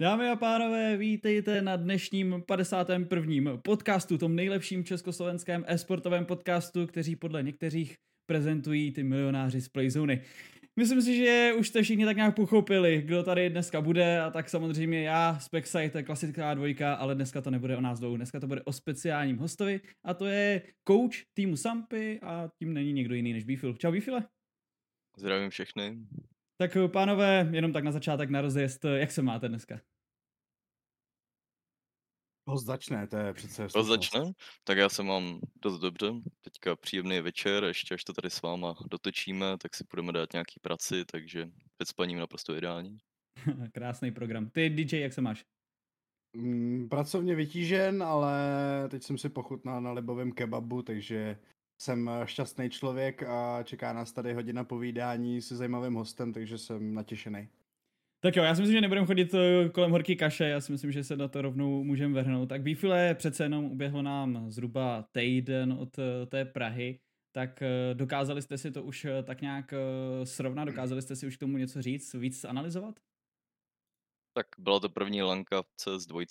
Dámy a pánové, vítejte na dnešním 51. podcastu, tom nejlepším československém esportovém podcastu, kteří podle některých prezentují ty milionáři z Playzony. Myslím si, že už jste všichni tak nějak pochopili, kdo tady dneska bude a tak samozřejmě já, Spexite, klasická dvojka, ale dneska to nebude o nás dvou, dneska to bude o speciálním hostovi a to je coach týmu Sampy a tím není někdo jiný než Bifil. Čau Bifile. Zdravím všechny. Tak pánové, jenom tak na začátek na rozjezd, jak se máte dneska? Host začne, to je přece... Host začne? Tak já se mám dost dobře. Teďka příjemný večer, ještě až to tady s váma dotočíme, tak si budeme dát nějaký praci, takže před spaním naprosto ideální. Krásný program. Ty DJ, jak se máš? Mm, pracovně vytížen, ale teď jsem si pochutnal na libovém kebabu, takže jsem šťastný člověk a čeká nás tady hodina povídání se zajímavým hostem, takže jsem natěšený. Tak jo, já si myslím, že nebudeme chodit eh, kolem horký kaše, já si myslím, že se na to rovnou můžeme vrhnout. Tak Bífile přece jenom uběhlo nám zhruba týden od eh, té Prahy, tak eh, dokázali jste si to už tak nějak srovnat, dokázali jste si už k tomu něco říct, víc analyzovat? Tak byla to první lanka v CS2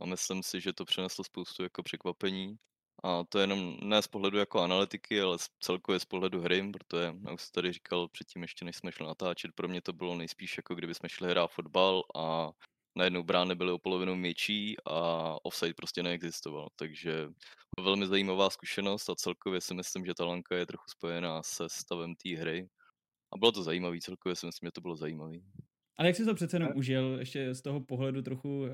a myslím si, že to přineslo spoustu jako překvapení. A to jenom ne z pohledu jako analytiky, ale celkově z pohledu hry, protože, jak už tady říkal předtím, ještě než jsme šli natáčet, pro mě to bylo nejspíš jako kdyby jsme šli hrát fotbal a najednou brány byly o polovinu větší a offside prostě neexistoval. Takže velmi zajímavá zkušenost a celkově si myslím, že ta lanka je trochu spojená se stavem té hry. A bylo to zajímavé, celkově si myslím, že to bylo zajímavé. Ale jak jsi to přece jenom užil, ještě z toho pohledu trochu uh,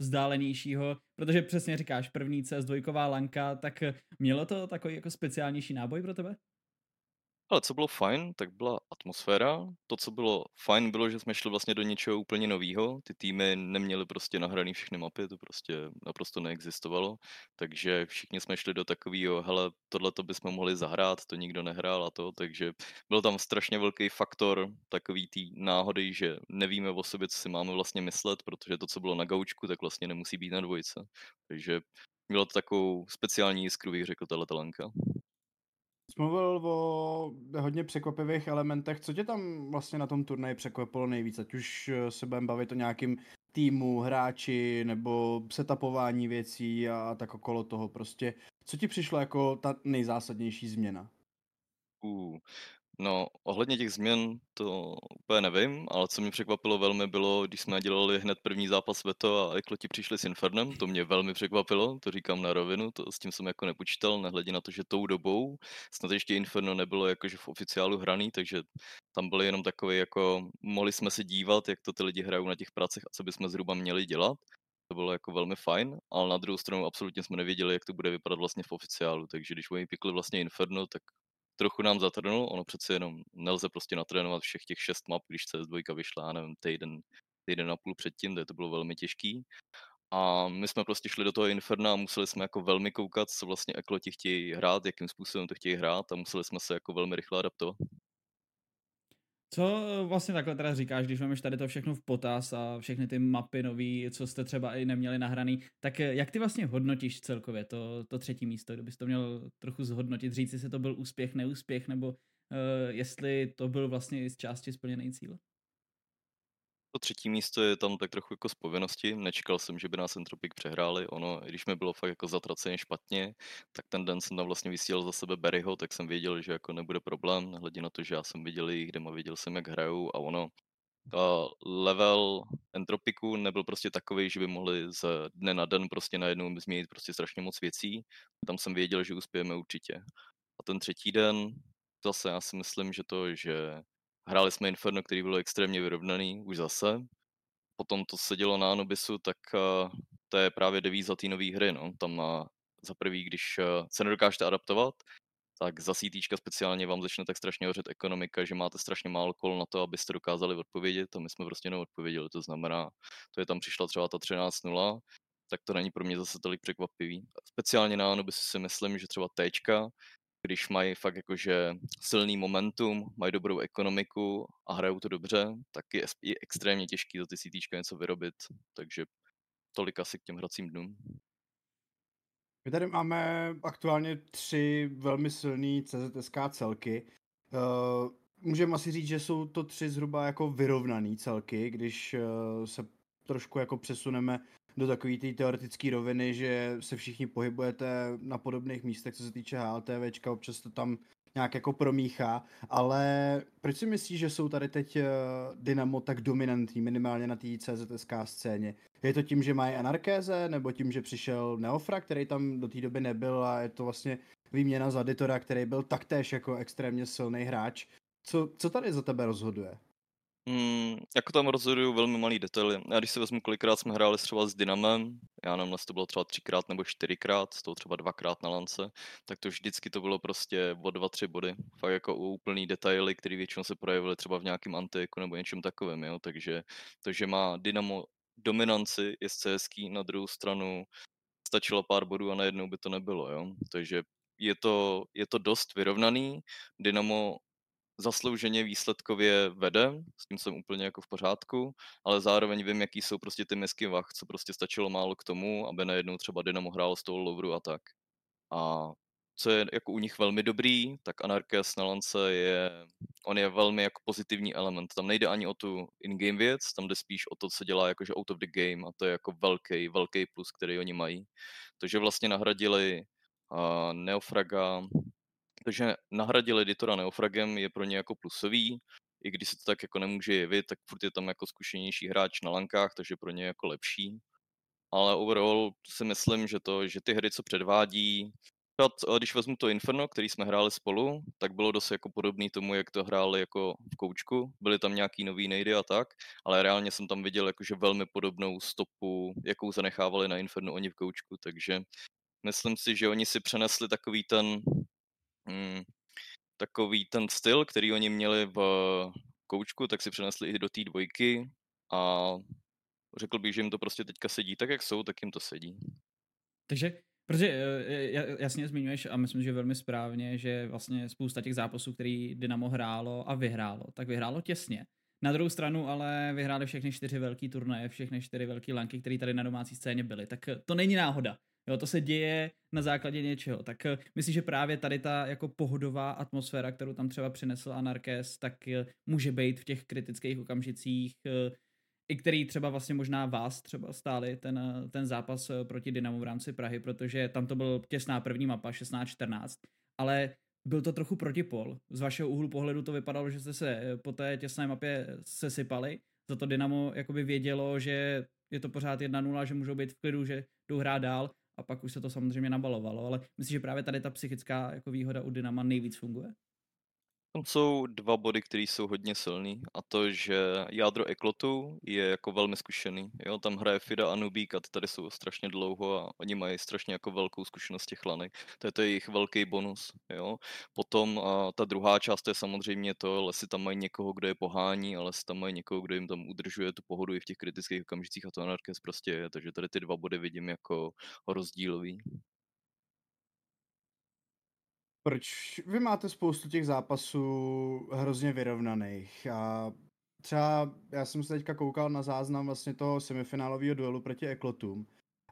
vzdálenějšího, protože přesně říkáš, první CS2 lanka, tak mělo to takový jako speciálnější náboj pro tebe? Ale co bylo fajn, tak byla atmosféra. To, co bylo fajn, bylo, že jsme šli vlastně do něčeho úplně nového. Ty týmy neměly prostě nahraný všechny mapy, to prostě naprosto neexistovalo. Takže všichni jsme šli do takového, hele, tohle to bychom mohli zahrát, to nikdo nehrál a to. Takže byl tam strašně velký faktor takový tý náhody, že nevíme o sobě, co si máme vlastně myslet, protože to, co bylo na gaučku, tak vlastně nemusí být na dvojce. Takže bylo to takovou speciální jiskru, bych řekl, tato lanka. Mluvil o hodně překvapivých elementech. Co tě tam vlastně na tom turnaji překvapilo nejvíc? Ať už eh, se budeme bavit o nějakým týmu, hráči nebo setapování věcí a tak okolo toho prostě. Co ti přišlo jako ta nejzásadnější změna? Uh, No, ohledně těch změn to úplně nevím, ale co mě překvapilo velmi bylo, když jsme dělali hned první zápas Veto a Ekloti přišli s Infernem, to mě velmi překvapilo, to říkám na rovinu, to s tím jsem jako nepočítal, nehledě na to, že tou dobou snad ještě Inferno nebylo jakože v oficiálu hraný, takže tam byly jenom takové jako, mohli jsme se dívat, jak to ty lidi hrajou na těch pracech a co bychom zhruba měli dělat. To bylo jako velmi fajn, ale na druhou stranu absolutně jsme nevěděli, jak to bude vypadat vlastně v oficiálu, takže když oni pikli vlastně Inferno, tak trochu nám zatrnul, ono přece jenom nelze prostě natrénovat všech těch šest map, když CS2 vyšla, nevím, týden, týden a půl předtím, to bylo velmi těžký. A my jsme prostě šli do toho Inferna a museli jsme jako velmi koukat, co vlastně ekloti chtějí hrát, jakým způsobem to chtějí hrát a museli jsme se jako velmi rychle adaptovat. Co eh, vlastně takhle teda říkáš, když máš tady to všechno v potaz a všechny ty mapy nový, co jste třeba i neměli nahraný, tak eh, jak ty vlastně hodnotíš celkově to, to třetí místo, kdybys to měl trochu zhodnotit, říct, jestli to byl úspěch, neúspěch, nebo uh, jestli to byl vlastně z části splněný cíl? To třetí místo je tam tak trochu jako z povinnosti. Nečekal jsem, že by nás Entropic přehráli. Ono, když mi bylo fakt jako zatraceně špatně, tak ten den jsem tam vlastně vysílal za sebe Berryho, tak jsem věděl, že jako nebude problém, nehledě na to, že já jsem viděl jejich demo, viděl jsem, jak hrajou a ono, a level entropiku nebyl prostě takový, že by mohli z dne na den prostě najednou změnit prostě strašně moc věcí. Tam jsem věděl, že uspějeme určitě. A ten třetí den, zase já si myslím, že to, že Hráli jsme Inferno, který byl extrémně vyrovnaný už zase. Potom to se dělo na Anubisu, tak uh, to je právě devíza té nové hry. No. Tam uh, za prvý, když uh, se nedokážete adaptovat, tak za CT speciálně vám začne tak strašně hořet ekonomika, že máte strašně málo kol na to, abyste dokázali odpovědět a my jsme prostě neodpověděli. To znamená, to je tam přišla třeba ta 13.0, tak to není pro mě zase tolik překvapivý. Speciálně na Anubisu si myslím, že třeba Tčka když mají fakt jakože silný momentum, mají dobrou ekonomiku a hrajou to dobře, tak je, je extrémně těžký za ty CT něco vyrobit, takže tolik asi k těm hracím dnům. My tady máme aktuálně tři velmi silné CZSK celky. Uh, můžeme asi říct, že jsou to tři zhruba jako vyrovnané celky, když uh, se trošku jako přesuneme do takové té teoretické roviny, že se všichni pohybujete na podobných místech, co se týče HLTVčka, občas to tam nějak jako promíchá, ale proč si myslíš, že jsou tady teď uh, Dynamo tak dominantní, minimálně na té CZSK scéně? Je to tím, že mají anarkéze, nebo tím, že přišel Neofra, který tam do té doby nebyl a je to vlastně výměna za Ditora, který byl taktéž jako extrémně silný hráč. Co, co tady za tebe rozhoduje? Mm, jako tam rozhodují velmi malý detaily. Já když si vezmu, kolikrát jsme hráli třeba s Dynamem, já nevím, to bylo třeba třikrát nebo čtyřikrát, z toho třeba dvakrát na lance, tak to vždycky to bylo prostě o dva, tři body. Fakt jako úplný detaily, které většinou se projevily třeba v nějakém antiku nebo něčem takovém, jo. Takže to, že má Dynamo dominanci je CSK, na druhou stranu stačilo pár bodů a najednou by to nebylo, jo. Takže je to, je to dost vyrovnaný. Dynamo zaslouženě výsledkově vede, s tím jsem úplně jako v pořádku, ale zároveň vím, jaký jsou prostě ty misky vach, co prostě stačilo málo k tomu, aby najednou třeba Dynamo hrál z toho Louvru a tak. A co je jako u nich velmi dobrý, tak Anarches na lance je, on je velmi jako pozitivní element. Tam nejde ani o tu in-game věc, tam jde spíš o to, co dělá jakože out of the game a to je jako velký, velký plus, který oni mají. To, že vlastně nahradili uh, Neofraga, to, že nahradili editora Neofragem je pro ně jako plusový, i když se to tak jako nemůže jevit, tak furt je tam jako zkušenější hráč na lankách, takže pro ně jako lepší. Ale overall si myslím, že to, že ty hry, co předvádí, když vezmu to Inferno, který jsme hráli spolu, tak bylo dost jako podobný tomu, jak to hráli jako v koučku. Byly tam nějaký nový nejdy a tak, ale reálně jsem tam viděl jakože velmi podobnou stopu, jakou zanechávali na Inferno oni v koučku, takže myslím si, že oni si přenesli takový ten mm, takový ten styl, který oni měli v koučku, tak si přenesli i do té dvojky a řekl bych, že jim to prostě teďka sedí tak, jak jsou, tak jim to sedí. Takže Protože eh, jasně zmiňuješ a myslím, že velmi správně, že vlastně spousta těch zápasů, který Dynamo hrálo a vyhrálo, tak vyhrálo těsně. Na druhou stranu ale vyhráli všechny čtyři velký turnaje, všechny čtyři velké lanky, které tady na domácí scéně byly. Tak to není náhoda. Jo, to se děje na základě něčeho. Tak eh, myslím, že právě tady ta jako pohodová atmosféra, kterou tam třeba přinesl Anarkes, tak eh, může být v těch kritických okamžicích i který třeba vlastně možná vás třeba stáli ten, ten zápas eh, proti Dynamu v rámci Prahy, protože tam to byl těsná první mapa 16-14, ale byl to trochu protipol. Z vašeho úhlu pohledu to vypadalo, že jste se eh, po té těsné mapě sesypali, za to Dynamo jakoby vědělo, že je to pořád 1-0, že můžou být v klidu, že jdou hrát dál a pak už se to samozřejmě nabalovalo, ale myslím, že právě tady ta psychická jako výhoda u Dynama nejvíc funguje. Tam jsou dva body, které jsou hodně silný a to, že jádro Eklotu je jako velmi zkušený. Jo? Tam hraje Fida a Nubík a ty tady jsou strašně dlouho a oni mají strašně jako velkou zkušenost těch lanek. To je to jejich velký bonus. Jo? Potom a ta druhá část je samozřejmě to, lesy tam mají někoho, kdo je pohání, ale lesy tam mají někoho, kdo jim tam udržuje tu pohodu i v těch kritických okamžicích a to Anarkes prostě je. Takže tady ty dva body vidím jako rozdílový. Proč? Vy máte spoustu těch zápasů hrozně vyrovnaných a třeba já jsem se teďka koukal na záznam vlastně toho semifinálového duelu proti Eklotům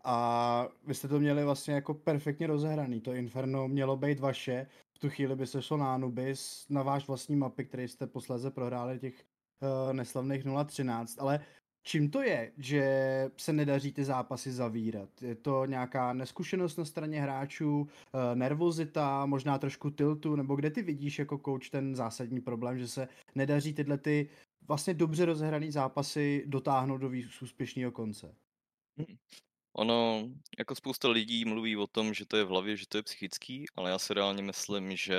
a vy jste to měli vlastně jako perfektně rozehraný, to Inferno mělo být vaše, v tu chvíli by se šlo na Anubis, na váš vlastní mapy, který jste posléze prohráli těch uh, neslavných 0-13, ale Čím to je, že se nedaří ty zápasy zavírat? Je to nějaká neskušenost na straně hráčů, eh, nervozita, možná trošku tiltu, nebo kde ty vidíš jako coach ten zásadní problém, že se nedaří tyhle ty vlastně dobře rozehrané zápasy dotáhnout do úspěšného konce? Ono, jako spousta lidí mluví o tom, že to je v hlavě, že to je psychický, ale já si reálně myslím, že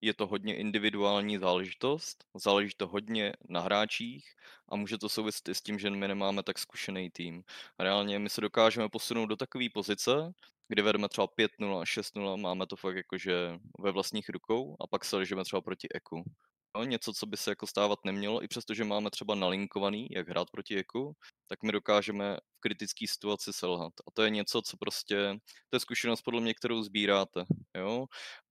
je to hodně individuální záležitost, záleží to hodně na hráčích a může to souviset i s tím, že my nemáme tak zkušený tým. Reálně my se dokážeme posunout do takové pozice, kdy vedeme třeba 5-0 a 6-0, máme to fakt jakože ve vlastních rukou a pak se ležíme třeba proti Eku. No, něco, co by se jako stávat nemělo, i přesto, že máme třeba nalinkovaný, jak hrát proti Eku, tak my dokážeme v kritické situaci selhat. A to je něco, co prostě, to je zkušenost podle mě, kterou sbíráte. Jo?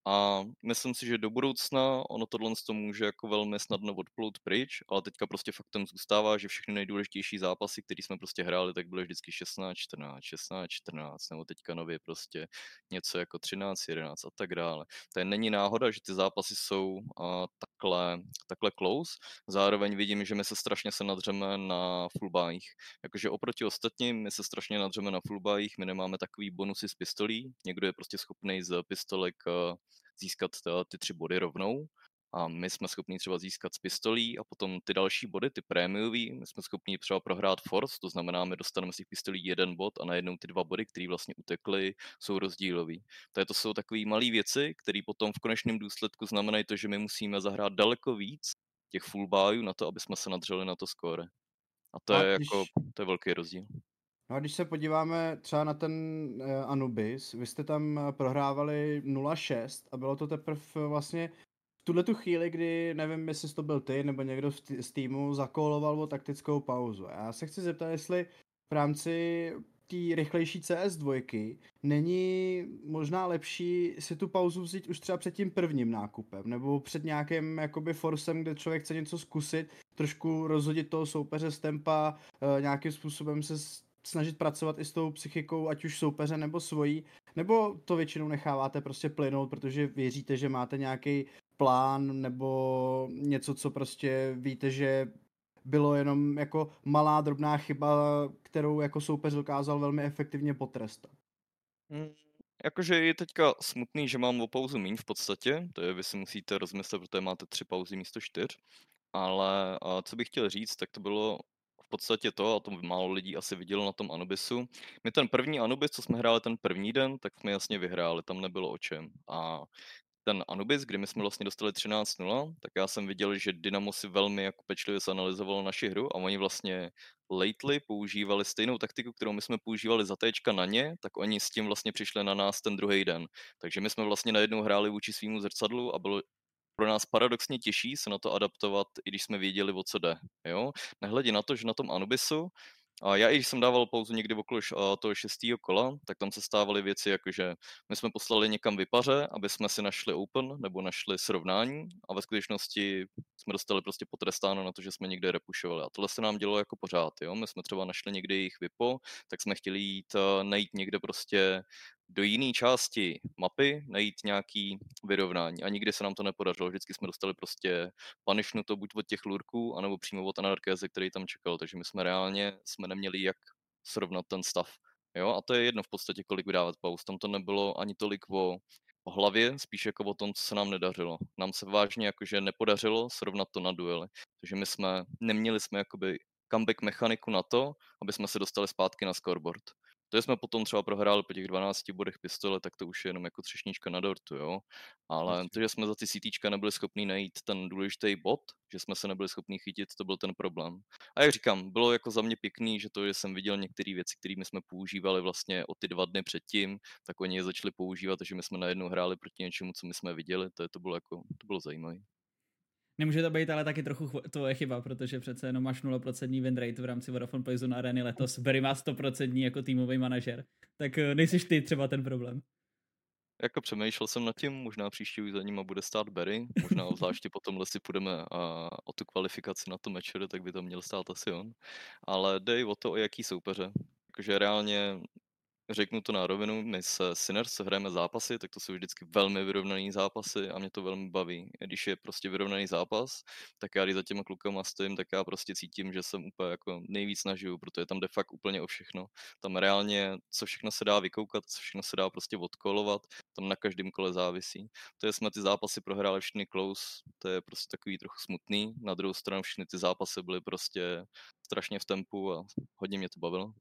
A myslím si, že do budoucna ono tohle to může jako velmi snadno odplout pryč, ale teďka prostě faktem zůstává, že všechny nejdůležitější zápasy, které jsme prostě hráli, tak byly vždycky 16, 14, 16, 14, nebo teďka nově prostě něco jako 13, 11 a tak dále. To je není náhoda, že ty zápasy jsou a, takhle, takhle close. Zároveň vidím, že my se strašně se nadřeme na fullbuyích. Jakože oproti ostatním, my se strašně nadřeme na fullbuyích, my nemáme takový bonusy z pistolí. Někdo je prostě schopný z pistolek eh, získat ty tři body rovnou a my jsme schopni třeba získat z pistolí a potom ty další body, ty prémiový, my jsme schopni třeba prohrát force, to znamená, my dostaneme z těch pistolí jeden bod a najednou ty dva body, které vlastně utekly, jsou rozdílový. To, to jsou takové malé věci, které potom v konečném důsledku znamenají to, že my musíme zahrát daleko víc těch full buyů na to, aby jsme se nadřeli na to score. A to a je když... jako, to je velký rozdíl. No a když se podíváme třeba na ten uh, Anubis, vy jste tam prohrávali 0-6 a bylo to teprve vlastně tuhle tu chvíli, kdy nevím, jestli to byl ty nebo někdo z týmu zakoloval o taktickou pauzu. Já se chci zeptat, jestli v rámci té rychlejší CS2 není možná lepší si tu pauzu vzít už třeba před tím prvním nákupem, nebo před nějakým jakoby forsem, kde člověk chce něco zkusit, trošku rozhodit toho soupeře z tempa, uh, nějakým způsobem se snažit pracovat i s tou psychikou, ať už soupeře nebo svojí, nebo to většinou necháváte prostě plynout, protože věříte, že máte nějaký plán nebo něco, co prostě víte, že bylo jenom jako malá drobná chyba, kterou jako soupeř dokázal velmi efektivně potrestat. Hmm, jakože je teďka smutný, že mám o pauzu míň v podstatě, to je, vy si musíte rozmyslet, protože máte tři pauzy místo čtyř, ale a co bych chtěl říct, tak to bylo v podstatě to, a to málo lidí asi vidělo na tom Anubisu. My ten první Anubis, co jsme hráli ten první den, tak jsme jasně vyhráli, tam nebylo o čem. A ten Anubis, kdy my jsme vlastně dostali 13-0, tak já jsem viděl, že Dynamo si velmi jako pečlivě zanalizovalo naši hru a oni vlastně lately používali stejnou taktiku, kterou my jsme používali za téčka na ně, tak oni s tím vlastně přišli na nás ten druhý den. Takže my jsme vlastně najednou hráli vůči svýmu zrcadlu a bylo pro nás paradoxně těžší se na to adaptovat, i když jsme věděli, o co jde. Jo? Nehledě na to, že na tom Anubisu já, i když jsem dával pauzu někdy okolo toho šestého kola, tak tam se stávaly věci, jako že my jsme poslali někam vypaře, aby jsme si našli open nebo našli srovnání a ve skutečnosti jsme dostali prostě potrestáno na to, že jsme někde repušovali. A tohle se nám dělo jako pořád. Jo? My jsme třeba našli někde jejich vypo, tak jsme chtěli jít eh, najít někde prostě do jiné části mapy najít nějaký vyrovnání. A nikdy se nám to nepodařilo. Vždycky jsme dostali prostě to buď od těch lurků, anebo přímo od anarkéze, který tam čekal. Takže my jsme reálně jsme neměli jak srovnat ten stav. Jo, a to je jedno v podstatě, kolik vydávat pauz. Tam to nebylo ani tolik o, o hlavě, spíš jako o tom, co se nám nedařilo. Nám se vážně jakože nepodařilo srovnat to na duely. Takže my jsme, neměli jsme jakoby comeback mechaniku na to, aby jsme se dostali zpátky na scoreboard. To, že jsme potom třeba prohráli po těch 12 bodech pistole, tak to už je jenom jako třešnička na dortu, jo. Ale to, že jsme za ty CT nebyli schopni najít ten důležitý bod, že jsme se nebyli schopni chytit, to byl ten problém. A jak říkám, bylo jako za mě pěkný, že to, že jsem viděl některé věci, které jsme používali vlastně o ty dva dny předtím, tak oni je začali používat, takže my jsme najednou hráli proti něčemu, co my jsme viděli, to, je, to bylo jako, to bylo zajímavé. Nemůže to být ale taky trochu tvoje chyba, protože přece jenom máš 0% win rate v rámci Vodafone Poison Areny letos. Barry má 100% jako týmový manažer. Tak eh, nejsiš ty třeba ten problém. Jako přemýšlel jsem nad tím, možná příští už za nima bude stát Barry, možná zvláště potom si půjdeme a, o tu kvalifikaci na to mečer, tak by to měl stát asi on. Ale dej o to, o jaký soupeře. Jakože reálně řeknu to na rovinu, my se Sinners hrajeme zápasy, tak to jsou vždycky velmi vyrovnaný zápasy a mě to velmi baví. Když je prostě vyrovnaný zápas, tak já když za těma klukama stojím, tak já prostě cítím, že jsem úplně jako nejvíc nažiju, protože tam jde fakt úplně o všechno. Tam reálně, co všechno se dá vykoukat, co všechno se dá prostě odkolovat, tam na každém kole závisí. To je, jsme ty zápasy prohráli všechny close, to je prostě takový trochu smutný. Na druhou stranu všechny ty zápasy byly prostě strašně v tempu a hodně mě to bavilo.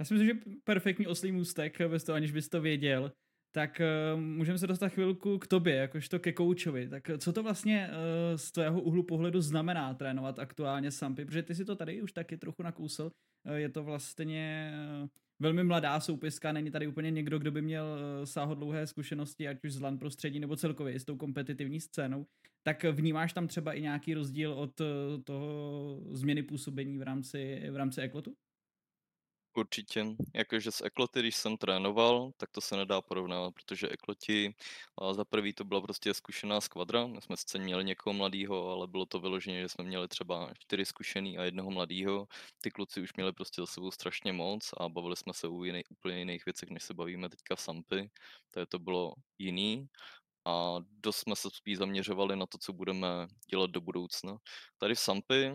Já si myslím, že perfektní oslý můstek, bez toho aniž bys to věděl, tak uh, můžeme se dostat chvilku k tobě, jakožto ke koučovi. Tak co to vlastně uh, z tvého úhlu pohledu znamená trénovat aktuálně Sampy? Protože ty si to tady už taky trochu nakousl. Uh, je to vlastně uh, velmi mladá soupiska, není tady úplně někdo, kdo by měl uh, sáhodlouhé zkušenosti, ať už z LAN prostředí nebo celkově s tou kompetitivní scénou. Tak vnímáš tam třeba i nějaký rozdíl od uh, toho změny působení v rámci, v rámci Eklotu? Určitě. Jakože s Ekloty, když jsem trénoval, tak to se nedá porovnávat, protože Ekloti za prvý to byla prostě zkušená skvadra. My jsme sice měli někoho mladého, ale bylo to vyloženě, že jsme měli třeba čtyři zkušený a jednoho mladého. Ty kluci už měli prostě za sebou strašně moc a bavili jsme se o jiný, úplně jiných věcech, než se bavíme teďka v Sampy. To, to bylo jiný. a dost jsme se spíš zaměřovali na to, co budeme dělat do budoucna. Tady v Sampy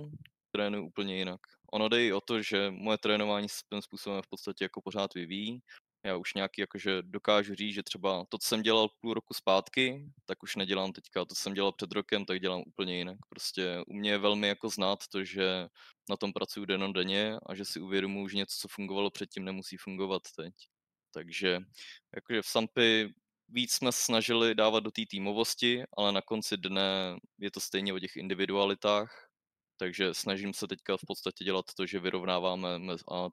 trénuji úplně jinak. Ono jde i o to, že moje trénování se tím způsobem v podstatě jako pořád vyvíjí. Já už nějaký jakože dokážu říct, že třeba to, co jsem dělal půl roku zpátky, tak už nedělám teďka. To, co jsem dělal před rokem, tak dělám úplně jinak. Prostě u mě je velmi jako znát to, že na tom pracuji denně a že si uvědomuji, že něco, co fungovalo předtím, nemusí fungovat teď. Takže jakože v Sampy víc jsme snažili dávat do té týmovosti, ale na konci dne je to stejně o těch individualitách, takže snažím se teďka v podstatě dělat to, že vyrovnáváme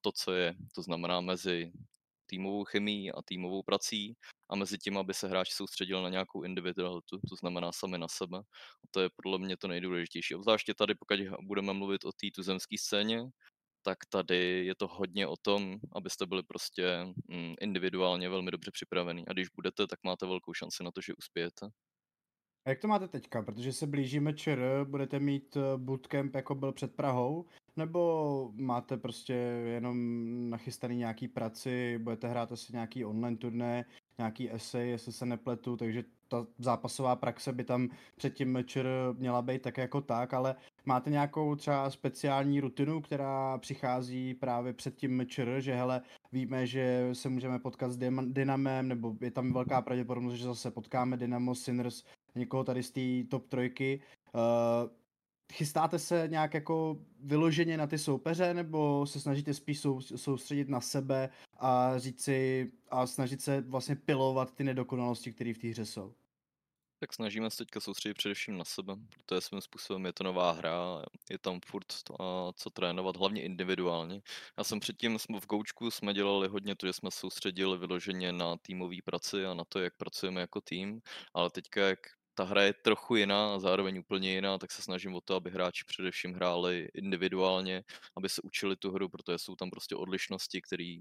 to, co je, to znamená mezi týmovou chemií a týmovou prací a mezi tím, aby se hráč soustředil na nějakou individualitu, to znamená sami na sebe. A to je podle mě to nejdůležitější. Obzvláště tady, pokud budeme mluvit o té tuzemské scéně, tak tady je to hodně o tom, abyste byli prostě mm, individuálně velmi dobře připravený. A když budete, tak máte velkou šanci na to, že uspějete. A jak to máte teďka? Protože se blížíme ČR, budete mít eh, bootcamp, jako byl před Prahou, nebo máte prostě jenom nachystaný nějaký praci, budete hrát asi nějaký online turné, nějaký essay, jestli se nepletu, takže ta zápasová praxe by tam před tím mečer měla být tak jako tak, ale máte nějakou třeba speciální rutinu, která přichází právě před tím mečer, že hele, víme, že se můžeme potkat s Dynamem, nebo je tam velká pravděpodobnost, že zase potkáme Dynamo, Sinners, někoho tady z té top trojky. Uh, chystáte se nějak jako vyloženě na ty soupeře, nebo se snažíte spíš sou, soustředit na sebe a říct si a snažit se vlastně pilovat ty nedokonalosti, které v té hře jsou? Tak snažíme se teďka soustředit především na sebe, protože svým způsobem je to nová hra, je tam furt to, co trénovat, hlavně individuálně. Já jsem předtím v Goučku jsme dělali hodně to, že jsme soustředili vyloženě na týmové praci a na to, jak pracujeme jako tým, ale teďka, jak ta hra je trochu jiná a zároveň úplně jiná, tak se snažím o to, aby hráči především hráli individuálně, aby se učili tu hru, protože jsou tam prostě odlišnosti, které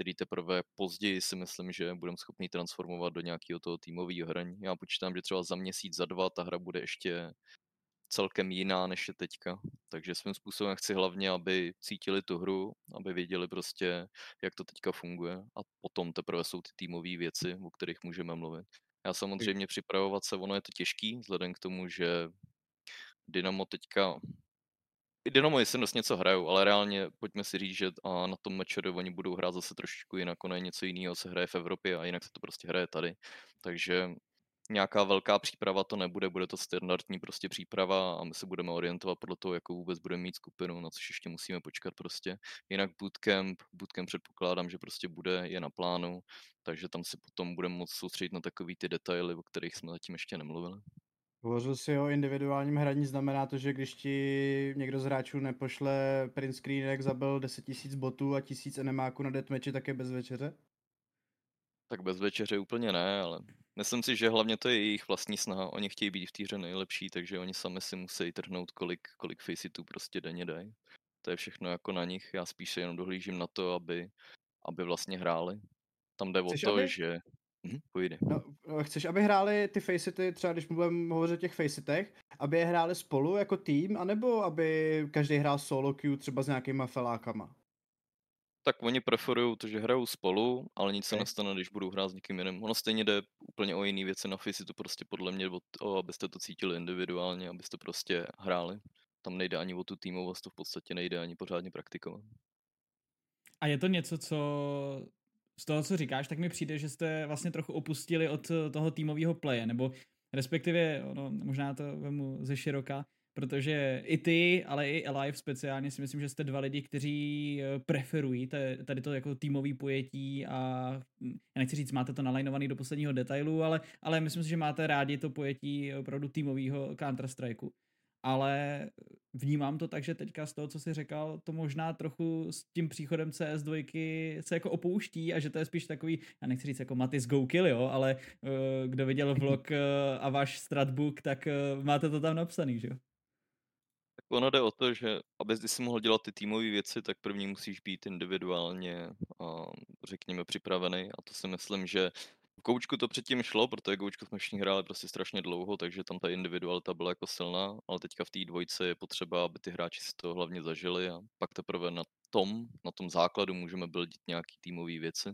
který teprve později si myslím, že budeme schopni transformovat do nějakého toho týmového hraní. Já počítám, že třeba za měsíc, za dva ta hra bude ještě celkem jiná, než je teďka. Takže svým způsobem chci hlavně, aby cítili tu hru, aby věděli prostě, jak to teďka funguje a potom teprve jsou ty týmové věci, o kterých můžeme mluvit. Já samozřejmě připravovat se, ono je to těžký, vzhledem k tomu, že Dynamo teďka i Dynamo jestli dost něco hrajou, ale reálně pojďme si říct, že na tom mečeru oni budou hrát zase trošičku jinak, ono je něco jiného, se hraje v Evropě a jinak se to prostě hraje tady. Takže nějaká velká příprava to nebude, bude to standardní prostě příprava a my se budeme orientovat podle toho, jakou vůbec budeme mít skupinu, na což ještě musíme počkat prostě. Jinak bootcamp, bootcamp předpokládám, že prostě bude, je na plánu, takže tam si potom budeme moct soustředit na takový ty detaily, o kterých jsme zatím ještě nemluvili. Hovořil si o individuálním hraní, znamená to, že když ti někdo z hráčů nepošle print screen, jak zabil 10 000 botů a 1000 enemáků na deathmatchi, tak je bez večeře? Tak bez večeře úplně ne, ale myslím si, že hlavně to je jejich vlastní snaha. Oni chtějí být v té hře nejlepší, takže oni sami si musí trhnout, kolik, kolik faceitů prostě denně dají. To je všechno jako na nich. Já spíš jenom dohlížím na to, aby, aby vlastně hráli. Tam jde Chceš, o to, aby... že Mhm, půjde. No, chceš, aby hráli ty facety, třeba když budeme hovořit o těch facetech, aby je hráli spolu jako tým, anebo aby každý hrál solo queue třeba s nějakýma felákama? Tak oni preferují to, že hrajou spolu, ale nic okay. se nestane, když budou hrát s někým jiným. Ono stejně jde úplně o jiné věci na Facey, to prostě podle mě o to, abyste to cítili individuálně, abyste prostě hráli. Tam nejde ani o tu týmovost, to v podstatě nejde ani pořádně praktikovat. A je to něco, co z toho, co říkáš, tak mi přijde, že jste vlastně trochu opustili od toho týmového playe, nebo respektive, no, možná to vemu ze široka, protože i ty, ale i Alive speciálně si myslím, že jste dva lidi, kteří eh, preferují tady to jako týmový pojetí a hm, já nechci říct, máte to nalajnovaný do posledního detailu, ale, ale myslím si, že máte rádi to pojetí opravdu týmového Counter-Strikeu ale vnímám to tak, že teďka z toho, co jsi řekl, to možná trochu s tím příchodem CS2 se jako opouští a že to je spíš takový, já nechci říct jako Matis Go Kill, jo, ale uh, kdo viděl vlog uh, a váš stratbook, tak máte to tam napsaný, že jo? Ono jde o to, že aby si mohl dělat ty týmové věci, tak první musíš být individuálně, řekněme, připravený a to si myslím, že v Koučku to předtím šlo, protože Koučku jsme všichni hráli prostě strašně dlouho, takže tam ta individualita byla jako silná, ale teďka v té dvojce je potřeba, aby ty hráči si to hlavně zažili a pak teprve na tom, na tom základu můžeme buildit nějaký týmové věci.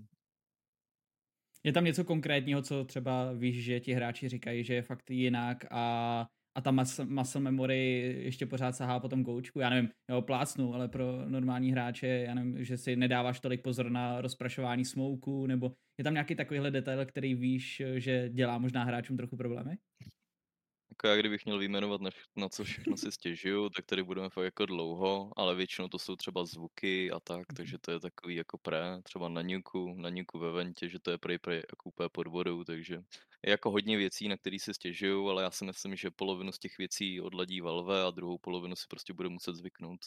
Je tam něco konkrétního, co třeba víš, že ti hráči říkají, že je fakt jinak a, a ta muscle, memory ještě pořád sahá po tom goučku? Já nevím, jo, plácnu, ale pro normální hráče, já nevím, že si nedáváš tolik pozor na rozprašování smouku, nebo je tam nějaký takovýhle detail, který víš, že dělá možná hráčům trochu problémy? Jako já kdybych měl vyjmenovat, na, na co všechno si stěžuju, tak tady budeme fakt jako dlouho, ale většinou to jsou třeba zvuky a tak, Mhm. takže to je takový jako pré, třeba na Nuku, na Nuku ve Ventě, že to je prej, prej jako úplně pod vodou, takže je jako hodně věcí, na které si stěžuju, ale já si myslím, že polovinu z těch věcí odladí Valve a druhou polovinu si prostě bude muset zvyknout.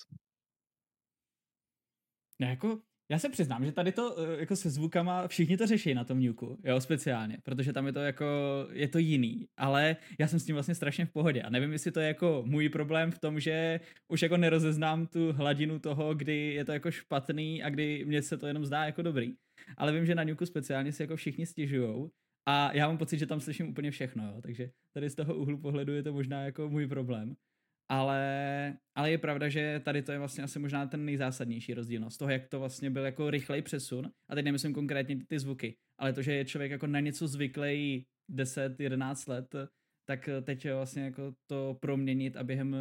Ne, jako, já se přiznám, že tady to eh, jako se zvukama všichni to řeší na tom Nuku, jo, speciálně, protože tam je to jako, je to jiný, ale já jsem s tím vlastně strašně v pohodě a nevím, jestli to je jako můj problém v tom, že už jako nerozeznám tu hladinu toho, kdy je to jako špatný a kdy mně se to jenom zdá jako dobrý. Ale vím, že na Nuku speciálně si jako všichni stěžujou a já mám pocit, že tam slyším úplně všechno, jo, takže tady z toho úhlu pohledu je to možná jako můj problém. Ale, ale je pravda, že tady to je vlastně asi možná ten nejzásadnější rozdíl no, z toho, jak to vlastně byl jako rychlej přesun. A teď nemyslím konkrétně ty zvuky, ale to, že je člověk jako na něco zvyklý 10-11 let, tak teď vlastně jako to proměnit a během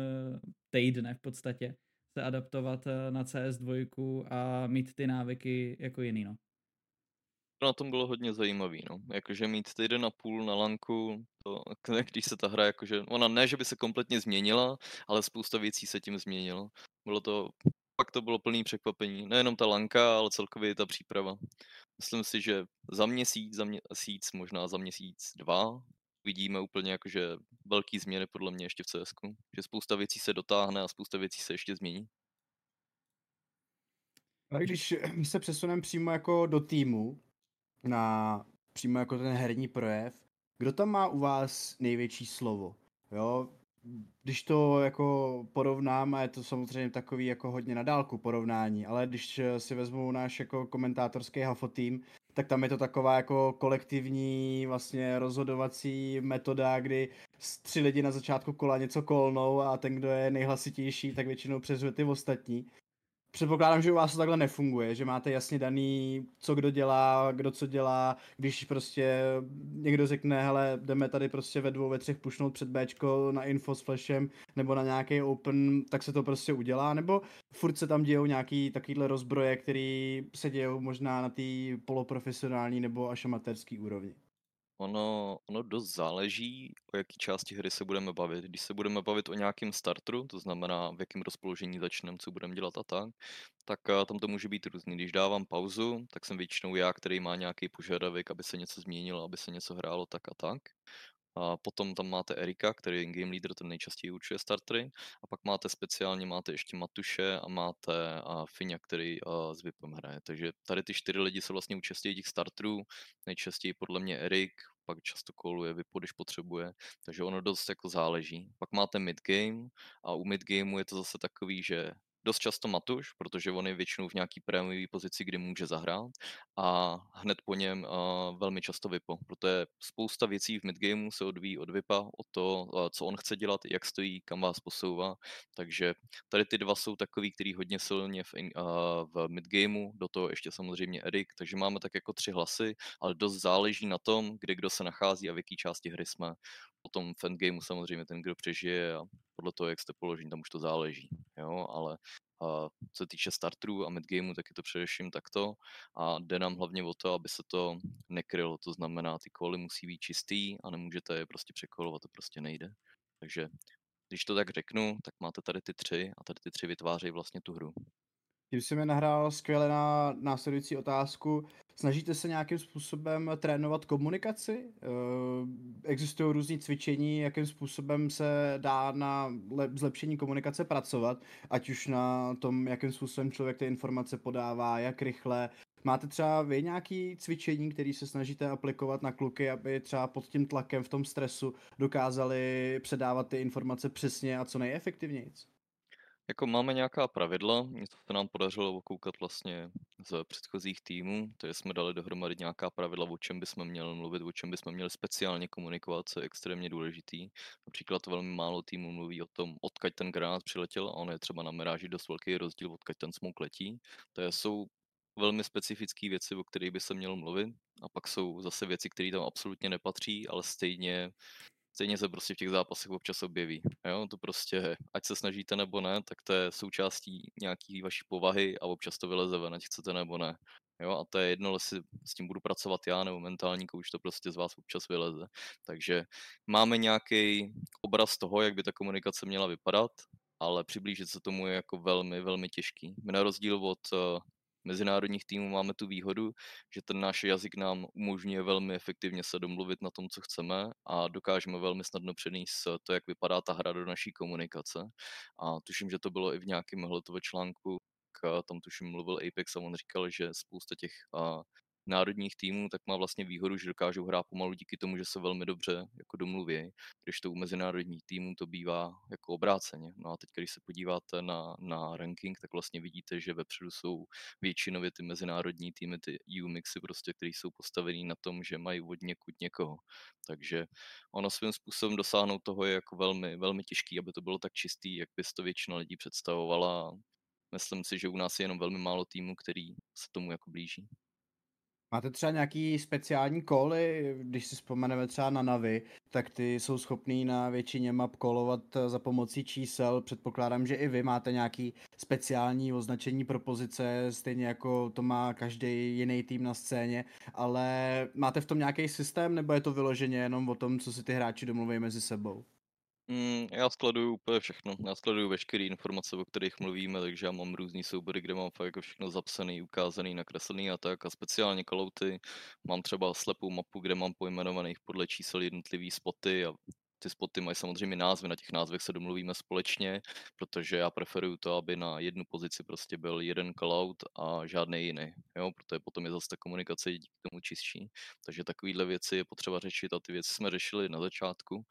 týdne v podstatě se adaptovat na CS2 a mít ty návyky jako jiný, no. To na tom bylo hodně zajímavý, no. Jakože mít týden a půl na lanku, to, když se ta hra jakože, ona ne, že by se kompletně změnila, ale spousta věcí se tím změnilo. Bylo to, pak to bylo plný překvapení. Nejenom ta lanka, ale celkově ta příprava. Myslím si, že za měsíc, za měsíc, možná za měsíc, dva, vidíme úplně jakože velký změny podle mě ještě v CS, že spousta věcí se dotáhne a spousta věcí se ještě změní. A když se přesuneme přímo jako do týmu, na přímo jako ten herní projev, kdo tam má u vás největší slovo? Jo, když to jako porovnám, a je to samozřejmě takový jako hodně na dálku porovnání, ale když si vezmu náš jako komentátorský Hafo tým, tak tam je to taková jako kolektivní vlastně rozhodovací metoda, kdy tři lidi na začátku kola něco kolnou a ten, kdo je nejhlasitější, tak většinou přezve ty ostatní. Předpokládám, že u vás to takhle nefunguje, že máte jasně daný, co kdo dělá, kdo co dělá, když prostě někdo řekne, hele, jdeme tady prostě ve dvou, ve třech pušnout před Bčko na info s flashem, nebo na nějaký open, tak se to prostě udělá, nebo furt se tam dějou nějaký takovýhle rozbroje, který se dějou možná na té poloprofesionální nebo až amatérský úrovni. Ono, ono dost záleží, o jaký části hry se budeme bavit. Když se budeme bavit o nějakém startru, to znamená, v jakém rozpoložení začneme, co budeme dělat a tak, tak eh, tam to může být různý. Když dávám pauzu, tak jsem většinou já, který má nějaký požadavek, aby se něco změnilo, aby se něco hrálo tak a tak. A potom tam máte Erika, který je game leader, ten nejčastěji určuje startery. A pak máte speciálně, máte ještě Matuše a máte a Finia, který a, s Vipem hraje. Takže tady ty čtyři lidi se vlastně účastní těch starterů. Nejčastěji podle mě Erik, pak často koluje Vipo, když potřebuje. Takže ono dost jako záleží. Pak máte midgame a u midgameu je to zase takový, že dost často Matuš, protože on je většinou v nějaký prémiový pozici, kdy může zahrát a hned po něm uh, velmi často Vipo, protože spousta věcí v midgameu se odvíjí od Vipa, od to, uh, co on chce dělat, jak stojí, kam vás posouvá, takže tady ty dva jsou takový, který hodně silně v, uh, v midgameu, do toho ještě samozřejmě Erik, takže máme tak jako tři hlasy, ale dost záleží na tom, kde kdo se nachází a v jaké části hry jsme. Potom v endgameu samozřejmě ten, kdo přežije a podle toho, jak jste položení, tam už to záleží, jo, ale a co se týče starterů a midgameu, tak je to především takto a jde nám hlavně o to, aby se to nekrylo, to znamená, ty koly musí být čistý a nemůžete je prostě překolovat, to prostě nejde. Takže když to tak řeknu, tak máte tady ty tři a tady ty tři vytvářejí vlastně tu hru. Tím si mi nahrál skvěle na následující otázku. Snažíte se nějakým způsobem trénovat komunikaci? Existují různé cvičení, jakým způsobem se dá na zlepšení komunikace pracovat, ať už na tom, jakým způsobem člověk ty informace podává, jak rychle. Máte třeba vy nějaký cvičení, který se snažíte aplikovat na kluky, aby třeba pod tím tlakem v tom stresu dokázali předávat ty informace přesně a co nejefektivněji? Jako máme nějaká pravidla, něco se nám podařilo okoukat vlastně z předchozích týmů, to je jsme dali dohromady nějaká pravidla, o čem bychom měli mluvit, o čem bychom měli speciálně komunikovat, co je extrémně důležitý. Například velmi málo týmů mluví o tom, odkaď ten granát přiletěl a on je třeba na miráži dost velký rozdíl, odkaď ten smok letí. To jsou velmi specifické věci, o kterých by se mělo mluvit, a pak jsou zase věci, které tam absolutně nepatří, ale stejně stejně se prostě v těch zápasech občas objeví. Jo? To prostě, ať se snažíte nebo ne, tak to je součástí nějaký vaší povahy a občas to vyleze ven, ať chcete nebo ne. Jo, a to je jedno, jestli s tím budu pracovat já nebo mentální kouč, to prostě z vás občas vyleze. Takže máme nějaký obraz toho, jak by ta komunikace měla vypadat, ale přiblížit se tomu je jako velmi, velmi těžký. Na rozdíl od uh, mezinárodních týmů máme tu výhodu, že ten náš jazyk nám umožňuje velmi efektivně se domluvit na tom, co chceme a dokážeme velmi snadno přenést to, jak vypadá ta hra do naší komunikace. A tuším, že to bylo i v nějakém hletově článku, tam tuším mluvil Apex a on říkal, že spousta těch národních týmů, tak má vlastně výhodu, že dokážou hrát pomalu díky tomu, že se velmi dobře jako domluví, když to u mezinárodních týmů to bývá jako obráceně. No a teď, když se podíváte na, na ranking, tak vlastně vidíte, že vepředu jsou většinově ty mezinárodní týmy, ty U-mixy prostě, které jsou postavený na tom, že mají od někud někoho. Takže ono svým způsobem dosáhnout toho je jako velmi, velmi těžký, aby to bylo tak čistý, jak by to většina lidí představovala. Myslím si, že u nás je jenom velmi málo týmů, který se tomu jako blíží. Máte třeba nějaký speciální koly, když si vzpomeneme třeba na Navy, tak ty jsou schopný na většině map kolovat eh, za pomocí čísel. Předpokládám, že i vy máte nějaký speciální označení pro pozice, stejně jako to má každý jiný tým na scéně, ale máte v tom nějaký systém, nebo je to vyloženě jenom o tom, co si ty hráči domluví mezi sebou? Mm, já skladuju úplně všechno. Já skladuju veškeré informace, o kterých mluvíme, takže já mám různý soubory, kde mám fakt jako všechno zapsaný, ukázaný, nakreslený a tak. A speciálně kalouty mám třeba slepou mapu, kde mám pojmenovaných podle čísel jednotlivý spoty a ty spoty mají samozřejmě názvy, na těch názvech se domluvíme společně, protože já preferuju to, aby na jednu pozici prostě byl jeden callout a žádný jiný, jo, protože potom je zase ta komunikace díky tomu čistší. Takže takovéhle věci je potřeba řešit a ty věci jsme řešili na začátku.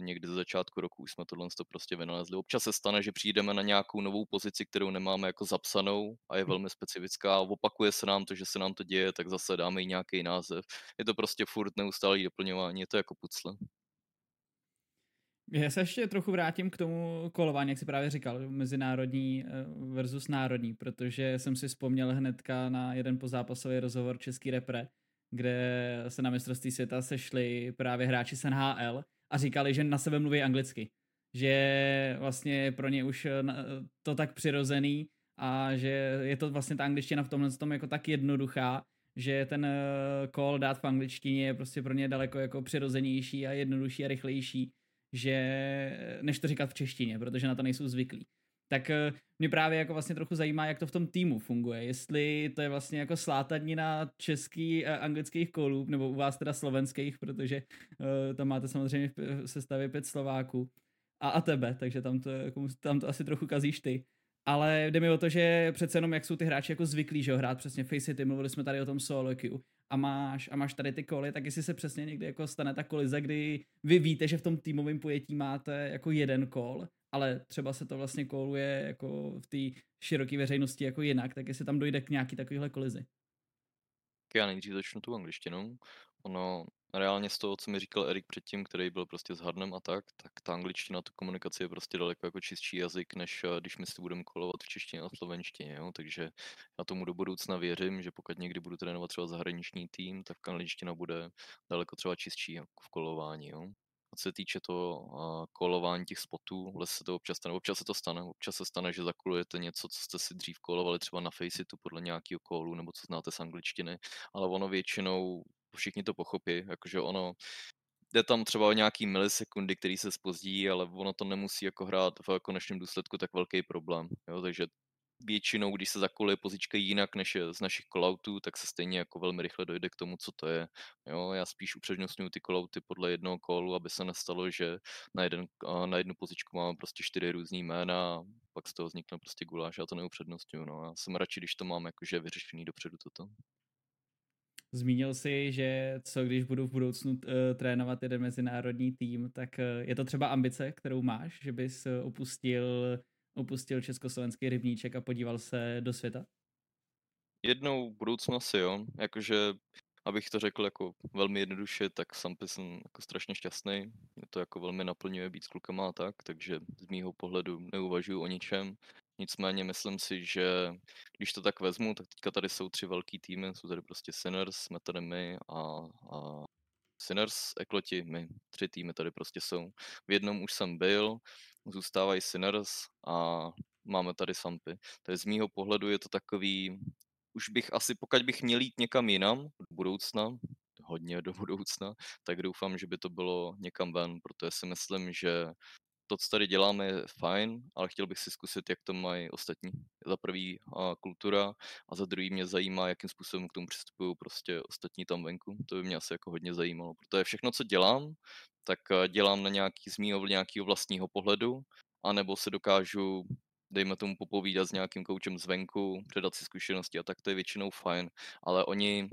Někdy ze začátku roku už jsme tohle to prostě vynalezli. Občas se stane, že přijdeme na nějakou novou pozici, kterou nemáme jako zapsanou a je hm. velmi specifická. Opakuje se nám to, že se nám to děje, tak zase dáme i nějaký název. Je to prostě furt neustálý doplňování, je to jako pucle. Já se ještě trochu vrátím k tomu kolování, jak jsi právě říkal, mezinárodní eh, versus národní, protože jsem si vzpomněl hnedka na jeden pozápasový rozhovor Český repre, kde se na mistrovství světa sešli právě hráči z NHL a říkali, že na sebe mluví anglicky. Že vlastně pro ně už eh, to tak přirozený a že je to vlastně ta angličtina v tomhle tom jako tak jednoduchá, že ten eh, call dát v angličtině je prostě pro ně daleko jako přirozenější a jednodušší a rychlejší že než to říkat v češtině, protože na to nejsou zvyklí. Tak eh, mě právě jako vlastně trochu zajímá, jak to v tom týmu funguje. Jestli to je vlastně jako slátadnina český a anglických kolů, nebo u vás teda slovenských, protože uh, tam máte samozřejmě v sestavě pět Slováků a, a tebe, takže tam to, tam to asi trochu kazíš ty. Ale jde mi o to, že přece jenom jak jsou ty hráči jako zvyklí, že ho hrát přesně Face City, mluvili jsme tady o tom solo queue, a máš, a máš tady ty koly, tak jestli se přesně někdy jako stane ta kolize, kdy vy víte, že v tom týmovém pojetí máte jako jeden kol, ale třeba se to vlastně koluje jako v té široké veřejnosti jako jinak, tak jestli tam dojde k nějaký takovýhle kolizi. Já nejdřív začnu tu angličtinou. Ono, reálně z toho, co mi říkal Erik předtím, který byl prostě s Hardnem a tak, tak ta angličtina, tu komunikaci je prostě daleko jako čistší jazyk, než eh, když my si budeme kolovat v češtině a slovenštině, jo? takže já tomu do budoucna věřím, že pokud někdy budu trénovat třeba zahraniční tým, tak angličtina bude daleko třeba čistší jako v kolování. Jo? Co se týče toho uh, kolování těch spotů, vůbec se to občas stane, občas se to stane, občas se stane, že zakulujete něco, co jste si dřív kolovali třeba na Faceitu podle nějakého kolu, nebo co znáte z angličtiny, ale ono většinou všichni to pochopí, jakože ono, jde tam třeba o nějaký milisekundy, který se spozdí, ale ono to nemusí jako hrát v konečném důsledku tak velký problém, jo, takže většinou, když se zakoluje pozička jinak než z našich koloutů, tak se stejně jako velmi rychle dojde k tomu, co to je. Jo, já spíš upřednostňuji ty kolouty podle jednoho kolu, aby se nestalo, že na, jeden, na jednu pozičku máme prostě čtyři různý jména a pak z toho vznikne prostě guláš, já to neupřednostňuji. No. Já jsem radši, když to mám jakože vyřešený dopředu toto. Zmínil si, že co když budu v budoucnu uh, trénovat jeden mezinárodní tým, tak uh, je to třeba ambice, kterou máš, že bys uh, opustil, opustil československý rybníček a podíval se do světa? Jednou budoucnosti, jo. Jakože, abych to řekl jako velmi jednoduše, tak sám jsem jako strašně šťastný. Mě to jako velmi naplňuje být s klukama a tak, takže z mýho pohledu neuvažuji o ničem. Nicméně myslím si, že když to tak vezmu, tak teďka tady jsou tři velký týmy, jsou tady prostě Sinners, jsme tady my a, a Sinners, Ekloti, my, tři týmy tady prostě jsou. V jednom už jsem byl, zůstávají Sinners a máme tady Sampy. Takže z mýho pohledu je to takový, už bych asi, pokud bych měl jít někam jinam do budoucna, hodně do budoucna, tak doufám, že by to bylo někam ven, protože si myslím, že to, co tady děláme, je fajn, ale chtěl bych si zkusit, jak to mají ostatní. Za prvý a kultura a za druhý mě zajímá, jakým způsobem k tomu přistupují prostě ostatní tam venku. To by mě asi jako hodně zajímalo, protože všechno, co dělám, tak dělám na nějaký z mýho nějakého vlastního pohledu, anebo se dokážu dejme tomu popovídat s nějakým koučem zvenku, předat si zkušenosti a tak to je většinou fajn, ale oni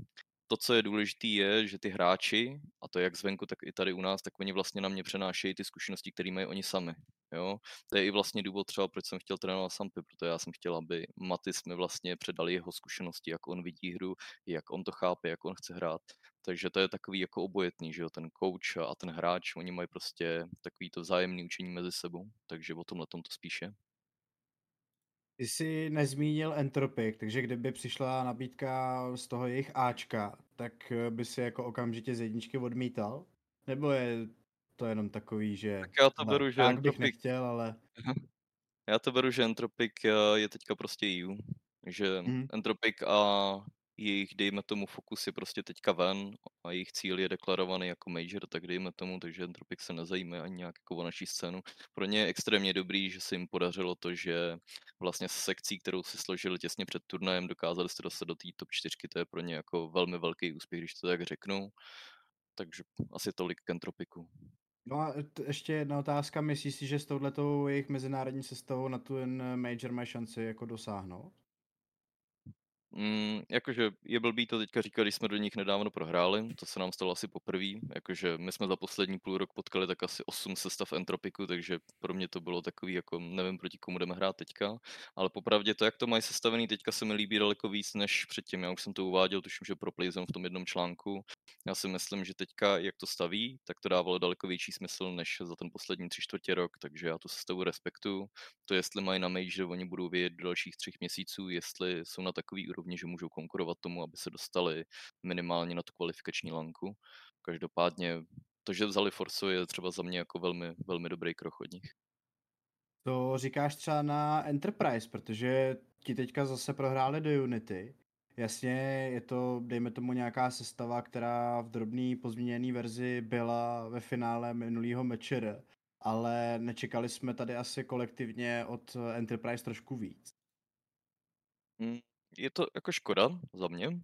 to, co je důležité, je, že ty hráči, a to jak zvenku, tak i tady u nás, tak oni vlastně na mě přenášejí ty zkušenosti, které mají oni sami. Jo? To je i vlastně důvod třeba, proč jsem chtěl trénovat Sampy, protože já jsem chtěl, aby Matis mi vlastně předali jeho zkušenosti, jak on vidí hru, jak on to chápe, jak on chce hrát. Takže to je takový jako obojetný, že jo, ten coach a ten hráč, oni mají prostě takový to vzájemný učení mezi sebou, takže o tomhle tom to spíše. Ty jsi nezmínil Entropic, takže kdyby přišla nabídka z toho jejich Ačka, tak eh, by si jako okamžitě z jedničky odmítal? Nebo je to jenom takový, že... Tak já to beru, že Entropic... bych nechtěl, ale... Já to beru, že Entropic eh, je teďka prostě EU. Že mm. Entropic a jejich, dejme tomu, fokus je prostě teďka ven a jejich cíl je deklarovaný jako major, tak dejme tomu, takže Entropic se nezajímá ani nějak jako o naší scénu. Pro ně je extrémně dobrý, že se jim podařilo to, že vlastně s sekcí, kterou si složili těsně před turnajem, dokázali se dostat do té top 4, to je pro ně jako velmi velký úspěch, když to tak řeknu. Takže asi tolik k Entropiku. No a t- ještě jedna otázka, myslíš si, že s touhletou jejich mezinárodní sestavou na tu major mají šanci jako dosáhnout? Mm, jakože je blbý to teďka říkat, když jsme do nich nedávno prohráli, to se nám stalo asi poprvé, jakože my jsme za poslední půl rok potkali tak asi 8 sestav Entropiku, takže pro mě to bylo takový, jako nevím proti komu jdeme hrát teďka, ale popravdě to, jak to mají sestavený teďka se mi líbí daleko víc než předtím, já už jsem to uváděl, tuším, že pro Playzone v tom jednom článku, já si myslím, že teďka, jak to staví, tak to dávalo daleko větší smysl než za ten poslední tři čtvrtě rok, takže já tu sestavu respektuju. To, jestli mají na major, oni budou vědět do dalších třech měsíců, jestli jsou na takový úrovni, že můžou konkurovat tomu, aby se dostali minimálně na tu kvalifikační lanku. Každopádně to, že vzali Forsu, je třeba za mě jako velmi, velmi dobrý krok od nich. To říkáš třeba na Enterprise, protože ti teďka zase prohráli do Unity Jasně, je to, dejme tomu, nějaká sestava, která v drobný pozměněné verzi byla ve finále minulého mečer, ale nečekali jsme tady asi kolektivně od Enterprise trošku víc. Je to jako škoda za mě,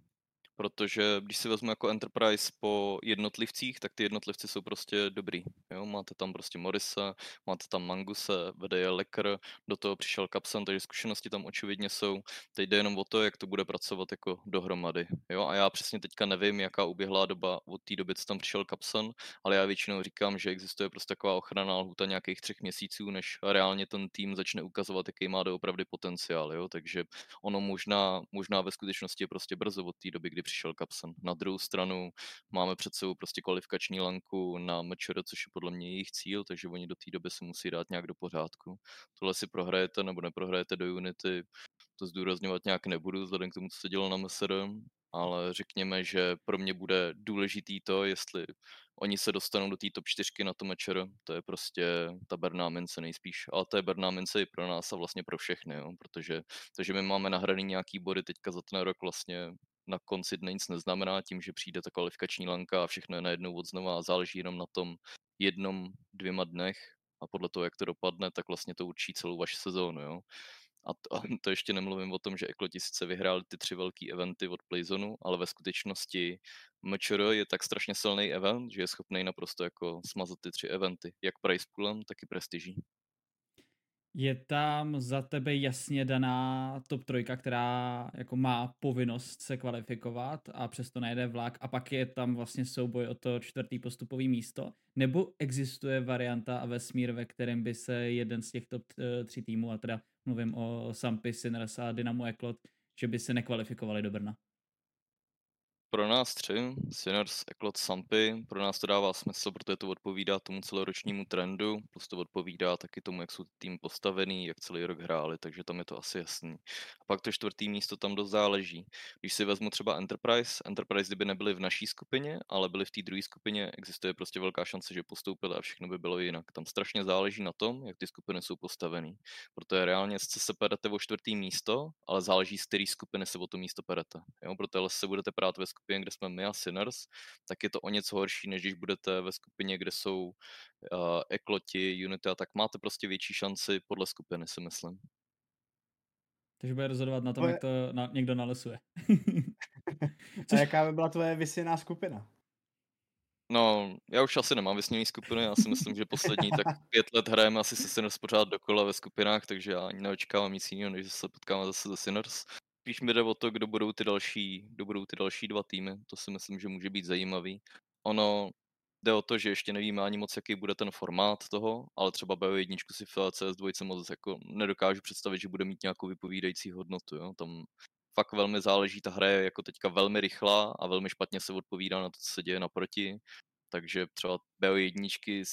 protože když si vezmu jako Enterprise po jednotlivcích, tak ty jednotlivci jsou prostě dobrý. Jo? Máte tam prostě Morise, máte tam Manguse, vede je Lecker, do toho přišel Kapsan, takže zkušenosti tam očividně jsou. Teď jde jenom o to, jak to bude pracovat jako dohromady. Jo? A já přesně teďka nevím, jaká uběhlá doba od té doby, co tam přišel Kapsan, ale já většinou říkám, že existuje prostě taková ochranná lhuta nějakých třech měsíců, než reálně ten tým začne ukazovat, jaký má doopravdy potenciál. Jo? Takže ono možná, možná ve skutečnosti je prostě brzo od té doby, kdy přišel Kapsen. Na druhou stranu máme před sebou prostě kvalifikační lanku na MČR, což je podle mě jejich cíl, takže oni do té doby se musí dát nějak do pořádku. Tohle si prohrajete nebo neprohrajete do Unity, to zdůrazňovat nějak nebudu, vzhledem k tomu, co se dělo na MSR, ale řekněme, že pro mě bude důležitý to, jestli oni se dostanou do té top 4 na tom mečer, to je prostě ta Berná mince nejspíš, ale to je Berná mince i pro nás a vlastně pro všechny, jo, protože, takže my máme nahraný nějaký body teďka za ten rok vlastně na konci dne nic neznamená, tím, že přijde ta kvalifikační lanka a všechno je najednou od znova a záleží jenom na tom jednom, dvěma dnech a podle toho, jak to dopadne, tak vlastně to určí celou vaši sezónu, jo. A to, a to ještě nemluvím o tom, že Ekloti sice vyhráli ty tři velké eventy od Playzonu, ale ve skutečnosti MČR je tak strašně silný event, že je schopný naprosto jako smazat ty tři eventy, jak price poolem, tak i prestiží. Je tam za tebe jasně daná top trojka, která jako má povinnost se kvalifikovat a přesto najde vlak a pak je tam vlastně souboj o to čtvrtý postupový místo? Nebo existuje varianta a vesmír, ve kterém by se jeden z těch top eh, tří týmů, a teda mluvím o Sampy, Sinners a Dynamo Eklot, že by se nekvalifikovali do Brna? Pro nás tři, Sinners, Eklot, Sampy, pro nás to dává smysl, protože to odpovídá tomu celoročnímu trendu, plus to odpovídá taky tomu, jak jsou tým postavený, jak celý rok hráli, takže tam je to asi jasný. A pak to čtvrtý místo tam dost záleží. Když si vezmu třeba Enterprise, Enterprise kdyby nebyli v naší skupině, ale byli v té druhé skupině, existuje prostě velká šance, že postoupili a všechno by bylo jinak. Tam strašně záleží na tom, jak ty skupiny jsou postavený. Protože reálně se perete o čtvrtý místo, ale záleží z které skupiny se o to místo perete. Jo? Proto se budete prát ve skupině, kde jsme my a Sinners, tak je to o něco horší, než když budete ve skupině, kde jsou uh, Ekloti, Unity a tak máte prostě větší šanci podle skupiny, si myslím. Takže bude rozhodovat na tom, Tvoje... jak to na, někdo nalesuje. Což... A jaká by byla tvoje vysněná skupina? No, já už asi nemám vysněný skupiny, já si myslím, že poslední tak pět let hrajeme asi se Sinners pořád dokola ve skupinách, takže já ani neočekávám nic jiného, než se potkáme zase se Sinners spíš mi jde o to, kdo budou ty další, kdo budou ty další dva týmy. To si myslím, že může být zajímavý. Ono jde o to, že ještě nevíme ani moc, jaký bude ten formát toho, ale třeba BO1 si v CS2 moc jako nedokážu představit, že bude mít nějakou vypovídající hodnotu. Jo? Tam fakt velmi záleží, ta hra je jako teďka velmi rychlá a velmi špatně se odpovídá na to, co se děje naproti. Takže třeba BO1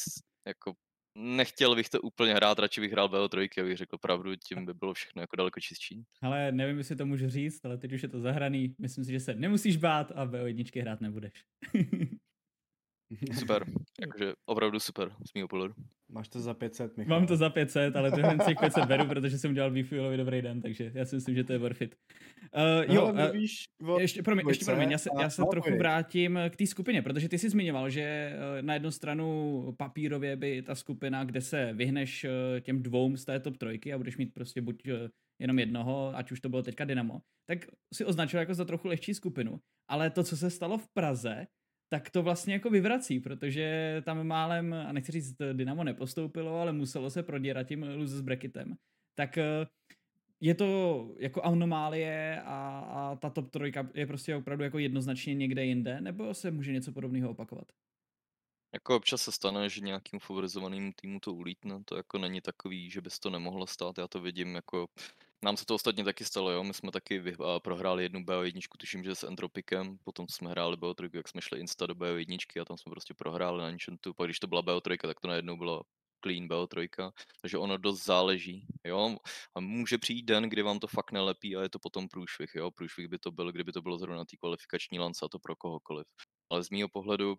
jako nechtěl bych to úplně hrát, radši bych hrál BO3, abych řekl pravdu, tím by bylo všechno jako daleko čistší. Ale nevím, jestli to můžu říct, ale teď už je to zahraný. Myslím si, že se nemusíš bát a BO1 hrát nebudeš. super, jakože opravdu super z mého pohledu. Máš to za 500, Michal. Mám to za 500, ale tyhle těch 500 beru, protože jsem udělal výfulový dobrý den, takže já si myslím, že to je worth it. Uh, jo, uh, ještě, promiň, ještě promiň, já se, já se trochu vrátím k té skupině, protože ty jsi zmiňoval, že na jednu stranu papírově by ta skupina, kde se vyhneš těm dvou z té top trojky a budeš mít prostě buď jenom jednoho, ať už to bylo teďka Dynamo, tak si označil jako za trochu lehčí skupinu. Ale to, co se stalo v Praze, tak to vlastně jako vyvrací, protože tam málem, a nechci říct, Dynamo nepostoupilo, ale muselo se proděrat tím loser s bracketem. Tak eh, je to jako anomálie a, a ta top trojka je prostě opravdu jako jednoznačně někde jinde, nebo se může něco podobného opakovat? Jako občas se stane, že nějakým favorizovaným týmu to ulítne, to jako není takový, že by to nemohlo stát, já to vidím jako nám se to ostatně taky stalo, jo. My jsme taky vy, uh, prohráli jednu BO1, tuším, že s Entropikem, potom jsme hráli BO3, jak jsme šli insta do BO1 a tam jsme prostě prohráli na tu. Pak když to byla BO3, tak to najednou bylo clean BO3, takže ono dost záleží, jo. A může přijít den, kdy vám to fakt nelepí a je to potom průšvih, jo. Průšvih by to byl, kdyby to bylo zrovna té kvalifikační lance a to pro kohokoliv. Ale z mého pohledu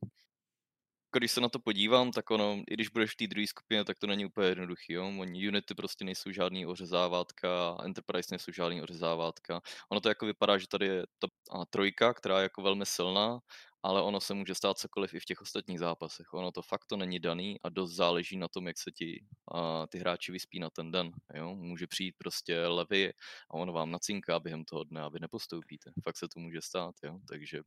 jako když se na to podívám, tak ono, i když budeš v té druhé skupině, tak to není úplně jednoduchý. Jo? Oni Unity prostě nejsou žádný ořezávátka, Enterprise nejsou žádný ořezávátka. Ono to jako vypadá, že tady je ta trojka, která je jako velmi silná, ale ono se může stát cokoliv i v těch ostatních zápasech. Ono to fakt to není daný a dost záleží na tom, jak se ti a, ty hráči vyspí na ten den. Jo? Může přijít prostě levy a ono vám nacinká během toho dne a vy nepostoupíte. Fakt se to může stát, jo? takže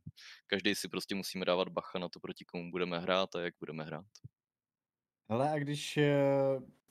každý si prostě musíme dávat bacha na to, proti komu budeme hrát a jak budeme hrát. Ale a když eh,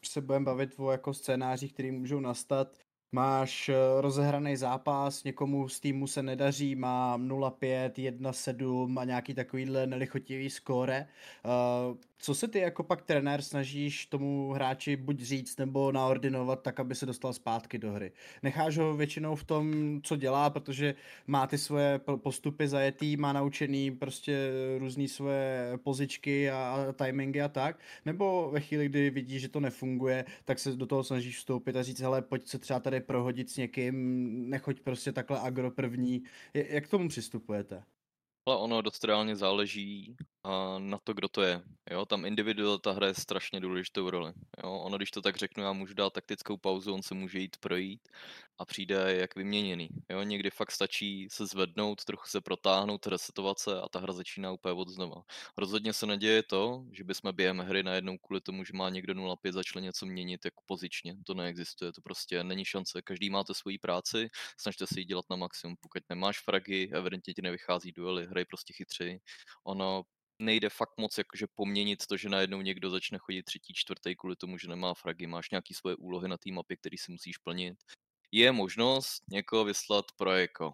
se budeme bavit o jako scénářích, které můžou nastat, Máš eh, rozehraný zápas, někomu z týmu se nedaří, má 0-5, 1-7 a nějaký takovýhle nelichotivý skóre. Uh, co se ty jako pak trenér snažíš tomu hráči buď říct nebo naordinovat tak, aby se dostal zpátky do hry? Necháš ho většinou v tom, co dělá, protože má ty svoje postupy zajetý, má naučený prostě různé svoje pozičky a timingy a tak? Nebo ve chvíli, kdy vidí, že to nefunguje, tak se do toho snažíš vstoupit a říct, hele, pojď se třeba tady prohodit s někým, nechoď prostě takhle agro první. Jak k tomu přistupujete? Ale ono dost reálně záleží na to, kdo to je. Jo, tam individualita hraje strašně důležitou roli. Jo, ono, když to tak řeknu, já můžu dát taktickou pauzu, on se může jít projít a přijde jak vyměněný. Jo, někdy fakt stačí se zvednout, trochu se protáhnout, resetovat se a ta hra začíná úplně od znova. Rozhodně se neděje to, že bychom během hry najednou kvůli tomu, že má někdo 0,5 začali něco měnit jako pozičně. To neexistuje, to prostě není šance. Každý máte svoji práci, snažte se ji dělat na maximum. Pokud nemáš fragy, evidentně ti nevychází duely, hraj prostě chytři. Ono nejde fakt moc jakože poměnit to, že najednou někdo začne chodit třetí, čtvrtý kvůli tomu, že nemá fragy. Máš nějaký svoje úlohy na té mapě, který si musíš plnit. Je možnost někoho vyslat pro jako.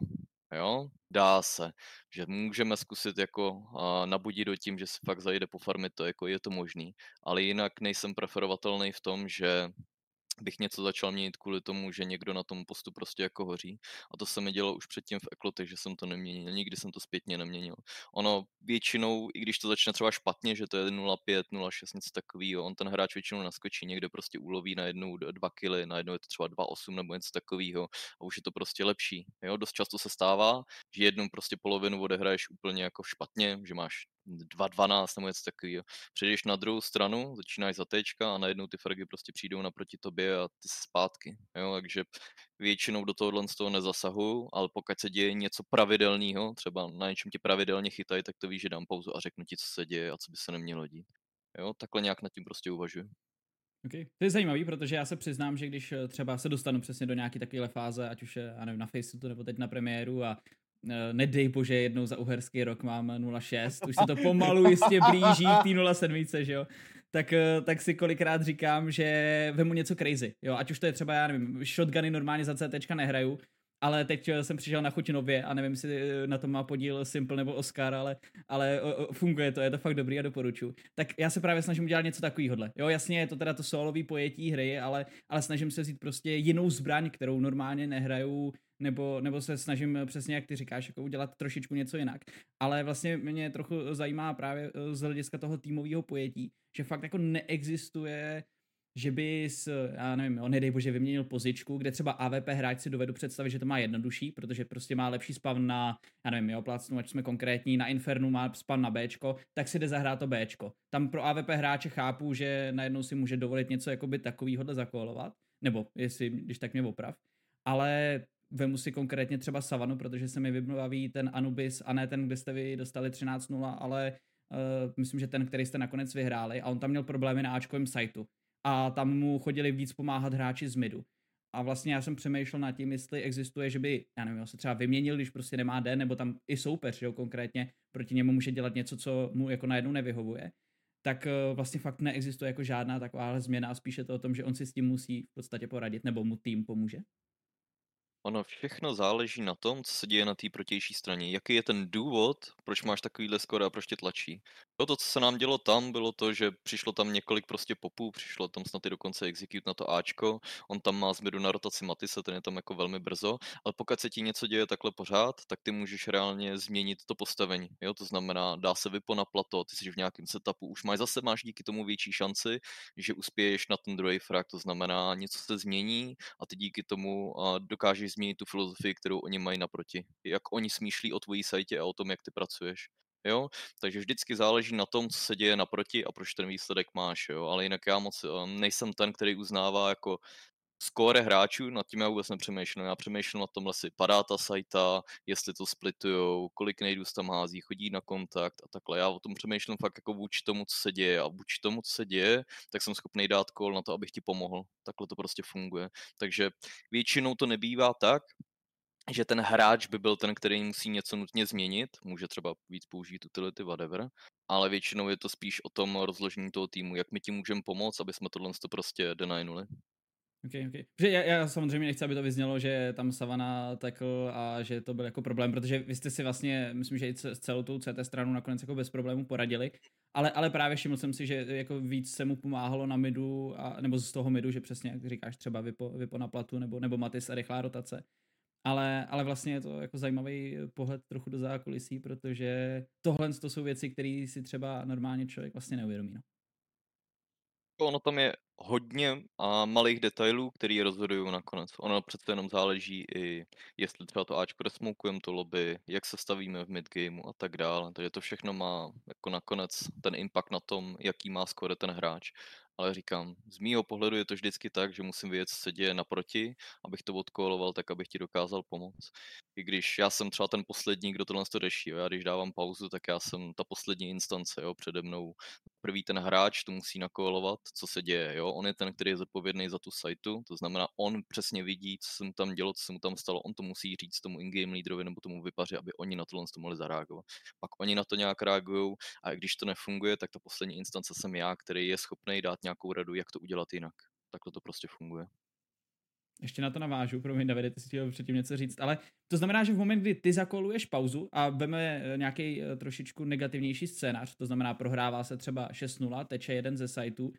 Jo, dá se, že můžeme zkusit jako uh, nabudit do tím, že se fakt zajde po farmy, to jako je to možný, ale jinak nejsem preferovatelný v tom, že bych něco začal měnit kvůli tomu, že někdo na tom postu prostě jako hoří. A to se mi dělo už předtím v Eklotech, že jsem to neměnil. Nikdy jsem to zpětně neměnil. Ono většinou, i když to začne třeba špatně, že to je 0,5, 0,6, něco takového, on ten hráč většinou naskočí, někde prostě uloví na jednu 2 kily, na jednou je to třeba 2,8 nebo něco takového a už je to prostě lepší. Jo? Dost často se stává, že jednu prostě polovinu odehraješ úplně jako špatně, že máš 2.12 nebo něco takového. Přejdeš na druhou stranu, začínáš za tečka a najednou ty fragy prostě přijdou naproti tobě a ty zpátky. Jo? Takže většinou do tohohle z toho nezasahuju, ale pokud se děje něco pravidelného, třeba na něčem ti pravidelně chytají, tak to víš, že dám pauzu a řeknu ti, co se děje a co by se nemělo dít. Jo? Takhle nějak nad tím prostě uvažuji. Okay. To je zajímavý, protože já se přiznám, že když eh, třeba se dostanu přesně do nějaké takové fáze, ať už je, já nevím, na Facebooku nebo teď na premiéru a nedej bože, jednou za uherský rok mám 0,6, už se to pomalu jistě blíží k té 0,7, že jo, tak, eh, tak si kolikrát říkám, že vemu něco crazy, jo, ať už to je třeba, já nevím, shotguny normálně za CT nehraju, ale teď eh, jsem přišel na chuť nově a nevím, jestli na tom má podíl Simple nebo Oscar, ale, ale funguje to, je to fakt dobrý a doporučuji. Tak já se právě snažím udělat něco takového. Jo, jasně je to teda to solový pojetí hry, ale, ale snažím se vzít prostě jinou zbraň, kterou normálně nehraju nebo, nebo se snažím eh, přesně, jak ty říkáš, jako udělat trošičku něco jinak. Ale vlastně mě trochu zajímá právě eh, z hlediska toho týmového pojetí, že fakt jako neexistuje že bys, já nevím, on nedej bože, vyměnil pozičku, kde třeba AVP hráč si dovedu představit, že to má jednodušší, protože prostě má lepší spawn na, já nevím, jo, plácnu, ať jsme konkrétní, na Infernu má spawn na Bčko, tak si jde zahrát to Bčko. Tam pro AVP hráče chápu, že najednou si může dovolit něco jakoby takovýhodle zakolovat, nebo jestli, když tak mě oprav, ale vemu si konkrétně třeba Savanu, protože se mi vybaví ten Anubis a ne ten, kde jste vy dostali 13-0, ale uh, myslím, že ten, který jste nakonec vyhráli a on tam měl problémy na Ačkovém sajtu a tam mu chodili víc pomáhat hráči z midu. A vlastně já jsem přemýšlel nad tím, jestli existuje, že by, já nevím, se třeba vyměnil, když prostě nemá den, nebo tam i soupeř, jo, konkrétně proti němu může dělat něco, co mu jako najednou nevyhovuje, tak uh, vlastně fakt neexistuje jako žádná taková změna a spíše to o tom, že on si s tím musí v podstatě poradit, nebo mu tým pomůže. Ono všechno záleží na tom, co se děje na té protější straně. Jaký je ten důvod, proč máš takovýhle skoro a proč tě tlačí. Jo, to, co se nám dělo tam, bylo to, že přišlo tam několik prostě popů, přišlo tam snad i dokonce execute na to Ačko, on tam má změru na rotaci Matise, ten je tam jako velmi brzo, ale pokud se ti něco děje takhle pořád, tak ty můžeš reálně změnit to postavení. Jo, to znamená, dá se vypo na plato, ty jsi v nějakém setupu, už máš zase máš díky tomu větší šanci, že uspěješ na ten druhý frag, to znamená, něco se změní a ty díky tomu dokážeš změnit tu filozofii, kterou oni mají naproti. Jak oni smýšlí o tvojí sajtě a o tom, jak ty pracuješ. Jo? Takže vždycky záleží na tom, co se děje naproti a proč ten výsledek máš. Jo? Ale jinak já moc um, nejsem ten, který uznává jako skóre hráčů, nad tím já vůbec nepřemýšlím. Já přemýšlím na tomhle si padá ta sajta, jestli to splitujou, kolik nejdů tam hází, chodí na kontakt a takhle. Já o tom přemýšlím fakt jako vůči tomu, co se děje a vůči tomu, co se děje, tak jsem schopný dát kol na to, abych ti pomohl. Takhle to prostě funguje. Takže většinou to nebývá tak, že ten hráč by byl ten, který musí něco nutně změnit, může třeba víc použít utility, whatever, ale většinou je to spíš o tom rozložení toho týmu, jak my ti můžeme pomoct, aby jsme tohle to prostě denajnuli. Okay, okay. Protože já, já samozřejmě nechci, aby to vyznělo, že tam Savana takl a že to byl jako problém, protože vy jste si vlastně, myslím, že i s celou tou CT stranu nakonec jako bez problémů poradili, ale, ale právě všiml jsem si, že jako víc se mu pomáhalo na midu, a, nebo z toho midu, že přesně, jak říkáš, třeba vypo, vypo na platu, nebo, nebo Matis a rychlá rotace. Ale, ale vlastně je to jako zajímavý pohled trochu do zákulisí, protože tohle to jsou věci, které si třeba normálně člověk vlastně neuvědomí. No. Ono tam je hodně a malých detailů, který rozhodují nakonec. Ono přece jenom záleží i, jestli třeba to Ačko resmoukujeme to lobby, jak se stavíme v midgameu a tak dále. Takže to všechno má jako nakonec ten impact na tom, jaký má skore ten hráč ale říkám, z mýho pohledu je to vždycky tak, že musím vědět, co se děje naproti, abych to odkoloval tak, abych ti dokázal pomoct. I když já jsem třeba ten poslední, kdo tohle to řeší, já když dávám pauzu, tak já jsem ta poslední instance, jo? přede mnou prvý ten hráč to musí nakolovat, co se děje, jo? on je ten, který je zodpovědný za tu sajtu, to znamená, on přesně vidí, co se mu tam dělo, co se mu tam stalo, on to musí říct tomu in-game leaderovi nebo tomu vypaři, aby oni na tohle to mohli zareagovat. Pak oni na to nějak reagují a když to nefunguje, tak ta poslední instance jsem já, který je schopný dát nějakou radu, jak to udělat jinak. Takhle to prostě funguje. Ještě na to navážu, promiň Davide, ty si chtěl předtím něco říct, ale to znamená, že v moment, kdy ty zakoluješ pauzu a veme eh, nějaký eh, trošičku negativnější scénář, to znamená prohrává se třeba 6-0, teče jeden ze sajtů,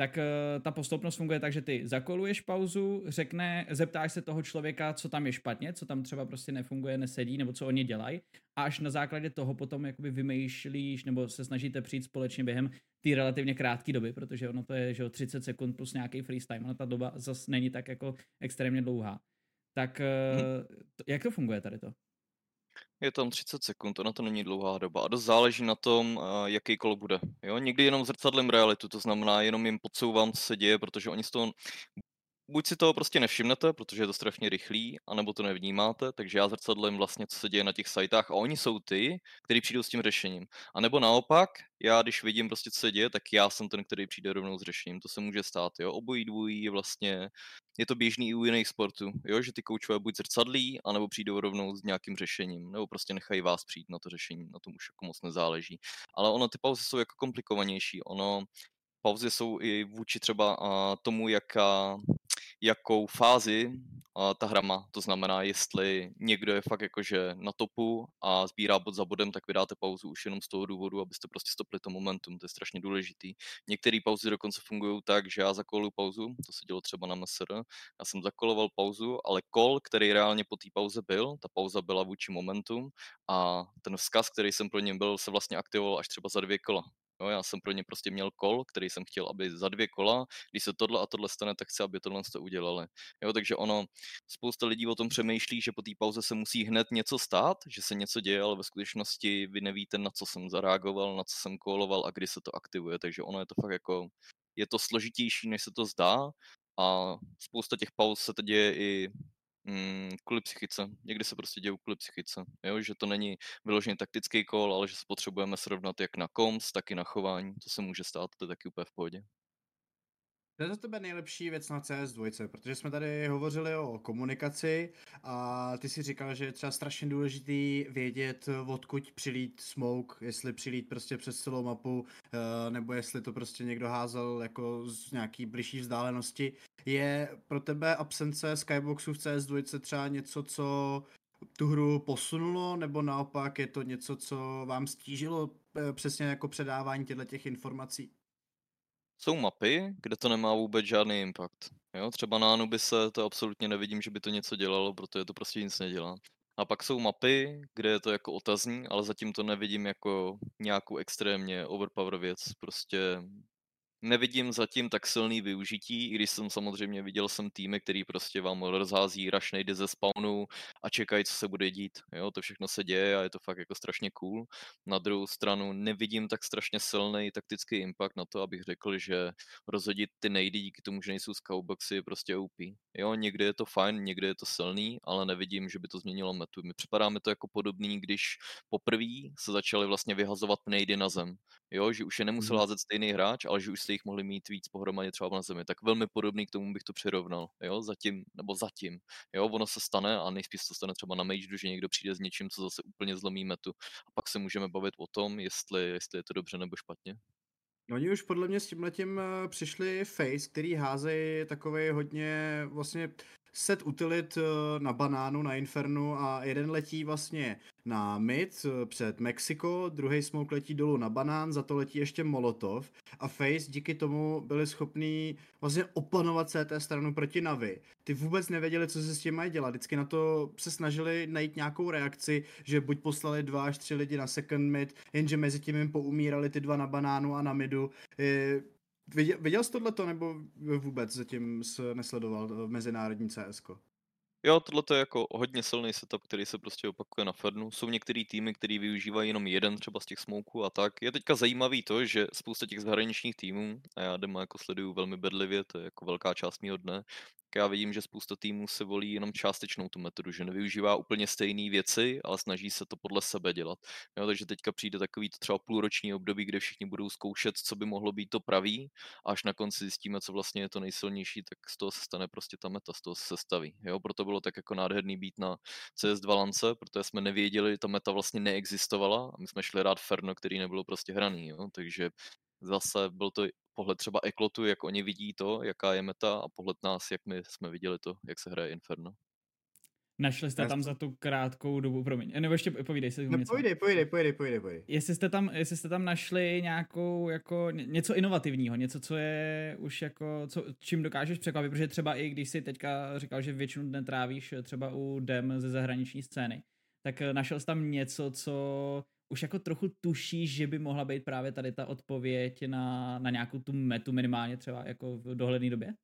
tak uh, ta postupnost funguje tak, že ty zakoluješ pauzu, řekne, zeptáš se toho člověka, co tam je špatně, co tam třeba prostě nefunguje, nesedí, nebo co oni dělají, a až na základě toho potom jakoby vymýšlíš, nebo se snažíte přijít společně během té relativně krátké doby, protože ono to je že 30 sekund plus nějaký freestyle, ona ta doba zase není tak jako extrémně dlouhá. Tak uh, jak to funguje tady to? Je tam 30 sekund, ona to není dlouhá doba a dost záleží na tom, jaký kolo bude. Jo? Někdy jenom zrcadlem realitu, to znamená jenom jim podsouvám, co se děje, protože oni z toho buď si toho prostě nevšimnete, protože je to strašně rychlý, anebo to nevnímáte, takže já zrcadlím vlastně, co se děje na těch sajtách a oni jsou ty, kteří přijdou s tím řešením. A nebo naopak, já když vidím prostě, co se děje, tak já jsem ten, který přijde rovnou s řešením. To se může stát, jo. Obojí dvojí je vlastně, je to běžný i u jiných sportů, jo, že ty koučové buď zrcadlí, anebo přijdou rovnou s nějakým řešením, nebo prostě nechají vás přijít na to řešení, na tom už jako moc nezáleží. Ale ono ty pauzy jsou jako komplikovanější, ono pauzy jsou i vůči třeba tomu, jaká, jakou fázi ta hra má. To znamená, jestli někdo je fakt jakože na topu a sbírá bod za bodem, tak vydáte pauzu už jenom z toho důvodu, abyste prostě stopli to momentum. To je strašně důležitý. Některé pauzy dokonce fungují tak, že já zakoluju pauzu, to se dělo třeba na MSR, já jsem zakoloval pauzu, ale kol, který reálně po té pauze byl, ta pauza byla vůči momentum a ten vzkaz, který jsem pro něm byl, se vlastně aktivoval až třeba za dvě kola. Jo, já jsem pro ně prostě měl kol, který jsem chtěl, aby za dvě kola, když se tohle a tohle stane, tak chci, aby tohle to udělali. Jo, takže ono, spousta lidí o tom přemýšlí, že po té pauze se musí hned něco stát, že se něco děje, ale ve skutečnosti vy nevíte, na co jsem zareagoval, na co jsem koloval a kdy se to aktivuje, takže ono je to fakt jako, je to složitější, než se to zdá a spousta těch pauz se to děje i mm, kvůli psychice. Někdy se prostě dějí kvůli psychice. Jo? Že to není vyložený taktický kol, ale že se potřebujeme srovnat jak na koms, tak i na chování. To se může stát, to je taky úplně v pohodě. To je za tebe nejlepší věc na CS2, protože jsme tady hovořili o komunikaci a ty si říkal, že je třeba strašně důležitý vědět, odkud přilít smoke, jestli přilít prostě přes celou mapu, eh, nebo jestli to prostě někdo házel jako z nějaký blížší vzdálenosti. Je pro tebe absence skyboxu v CS2 třeba něco, co tu hru posunulo, nebo naopak je to něco, co vám stížilo eh, přesně jako předávání těchto těch informací? Jsou mapy, kde to nemá vůbec žádný impact. Jo, třeba na Anubise to absolutně nevidím, že by to něco dělalo, protože to prostě nic nedělá. A pak jsou mapy, kde je to jako otazní, ale zatím to nevidím jako nějakou extrémně overpower věc. Prostě nevidím zatím tak silný využití, i když jsem samozřejmě viděl jsem týmy, který prostě vám rozhází rush nejde ze spawnu a čekají, co se bude dít. Jo, to všechno se děje a je to fakt jako strašně cool. Na druhou stranu nevidím tak strašně silný taktický impact na to, abych řekl, že rozhodit ty nejdy díky tomu, že nejsou scoutboxy je prostě OP. Jo, někdy je to fajn, někdy je to silný, ale nevidím, že by to změnilo metu. Mi připadá mi to jako podobný, když poprvé se začali vlastně vyhazovat nejdy na zem. Jo, že už je nemusel hmm. házet stejný hráč, ale že už jste jich mohli mít víc pohromadě třeba na zemi. Tak velmi podobný k tomu bych to přirovnal. Jo, zatím, nebo zatím. Jo, ono se stane a nejspíš to stane třeba na Mage, že někdo přijde s něčím, co zase úplně zlomí metu. A pak se můžeme bavit o tom, jestli, jestli je to dobře nebo špatně. Oni už podle mě s tímhletím eh, přišli Face, který házejí takový hodně vlastně set utilit eh, na banánu, na Infernu a jeden letí vlastně na mid eh, před Mexiko, druhý smoke letí dolů na banán, za to letí ještě Molotov a Face díky tomu byli schopní vlastně opanovat CT stranu proti Navi. Ty vůbec nevěděli, co se s tím mají dělat. Vždycky na to se snažili najít nějakou reakci, že buď poslali dva až tři lidi na second mid, jenže mezi tím jim poumírali ty dva na banánu a na midu. Viděl, viděl jsi tohleto, nebo vůbec zatím nesledoval eh, mezinárodní CS? Jo, tohle je jako hodně silný setup, který se prostě opakuje na Fernu. Jsou některé týmy, které využívají jenom jeden třeba z těch smoků a tak. Je teďka zajímavý to, že spousta těch zahraničních týmů, a já dema jako sleduju velmi bedlivě, to je jako velká část mého dne, já vidím, že spousta týmů se volí jenom částečnou tu metodu, že nevyužívá úplně stejné věci, ale snaží se to podle sebe dělat. Jo, takže teďka přijde takový třeba půlroční období, kde všichni budou zkoušet, co by mohlo být to pravý, a až na konci zjistíme, co vlastně je to nejsilnější, tak z toho se stane prostě ta meta, z toho se staví. Jo, proto bylo tak jako nádherný být na CS2 lance, protože jsme nevěděli, ta meta vlastně neexistovala a my jsme šli rád Ferno, který nebylo prostě hraný. Jo, takže zase byl to pohled třeba Eklotu, jak oni vidí to, jaká je meta a pohled nás, jak my jsme viděli to, jak se hraje Inferno. Našli jste tam za tu krátkou dobu, promiň, nebo ještě povídej se. No, povídej, povídej, povídej, povídej, povídej. Jestli jste tam, jestli jste tam našli nějakou, jako něco inovativního, něco, co je už jako, co, čím dokážeš překvapit, protože třeba i když si teďka říkal, že většinu dne trávíš třeba u dem ze zahraniční scény, tak našel jsi tam něco, co už jako trochu tušíš, že by mohla být právě tady ta odpověď na, na nějakou tu metu minimálně třeba jako v dohledné době?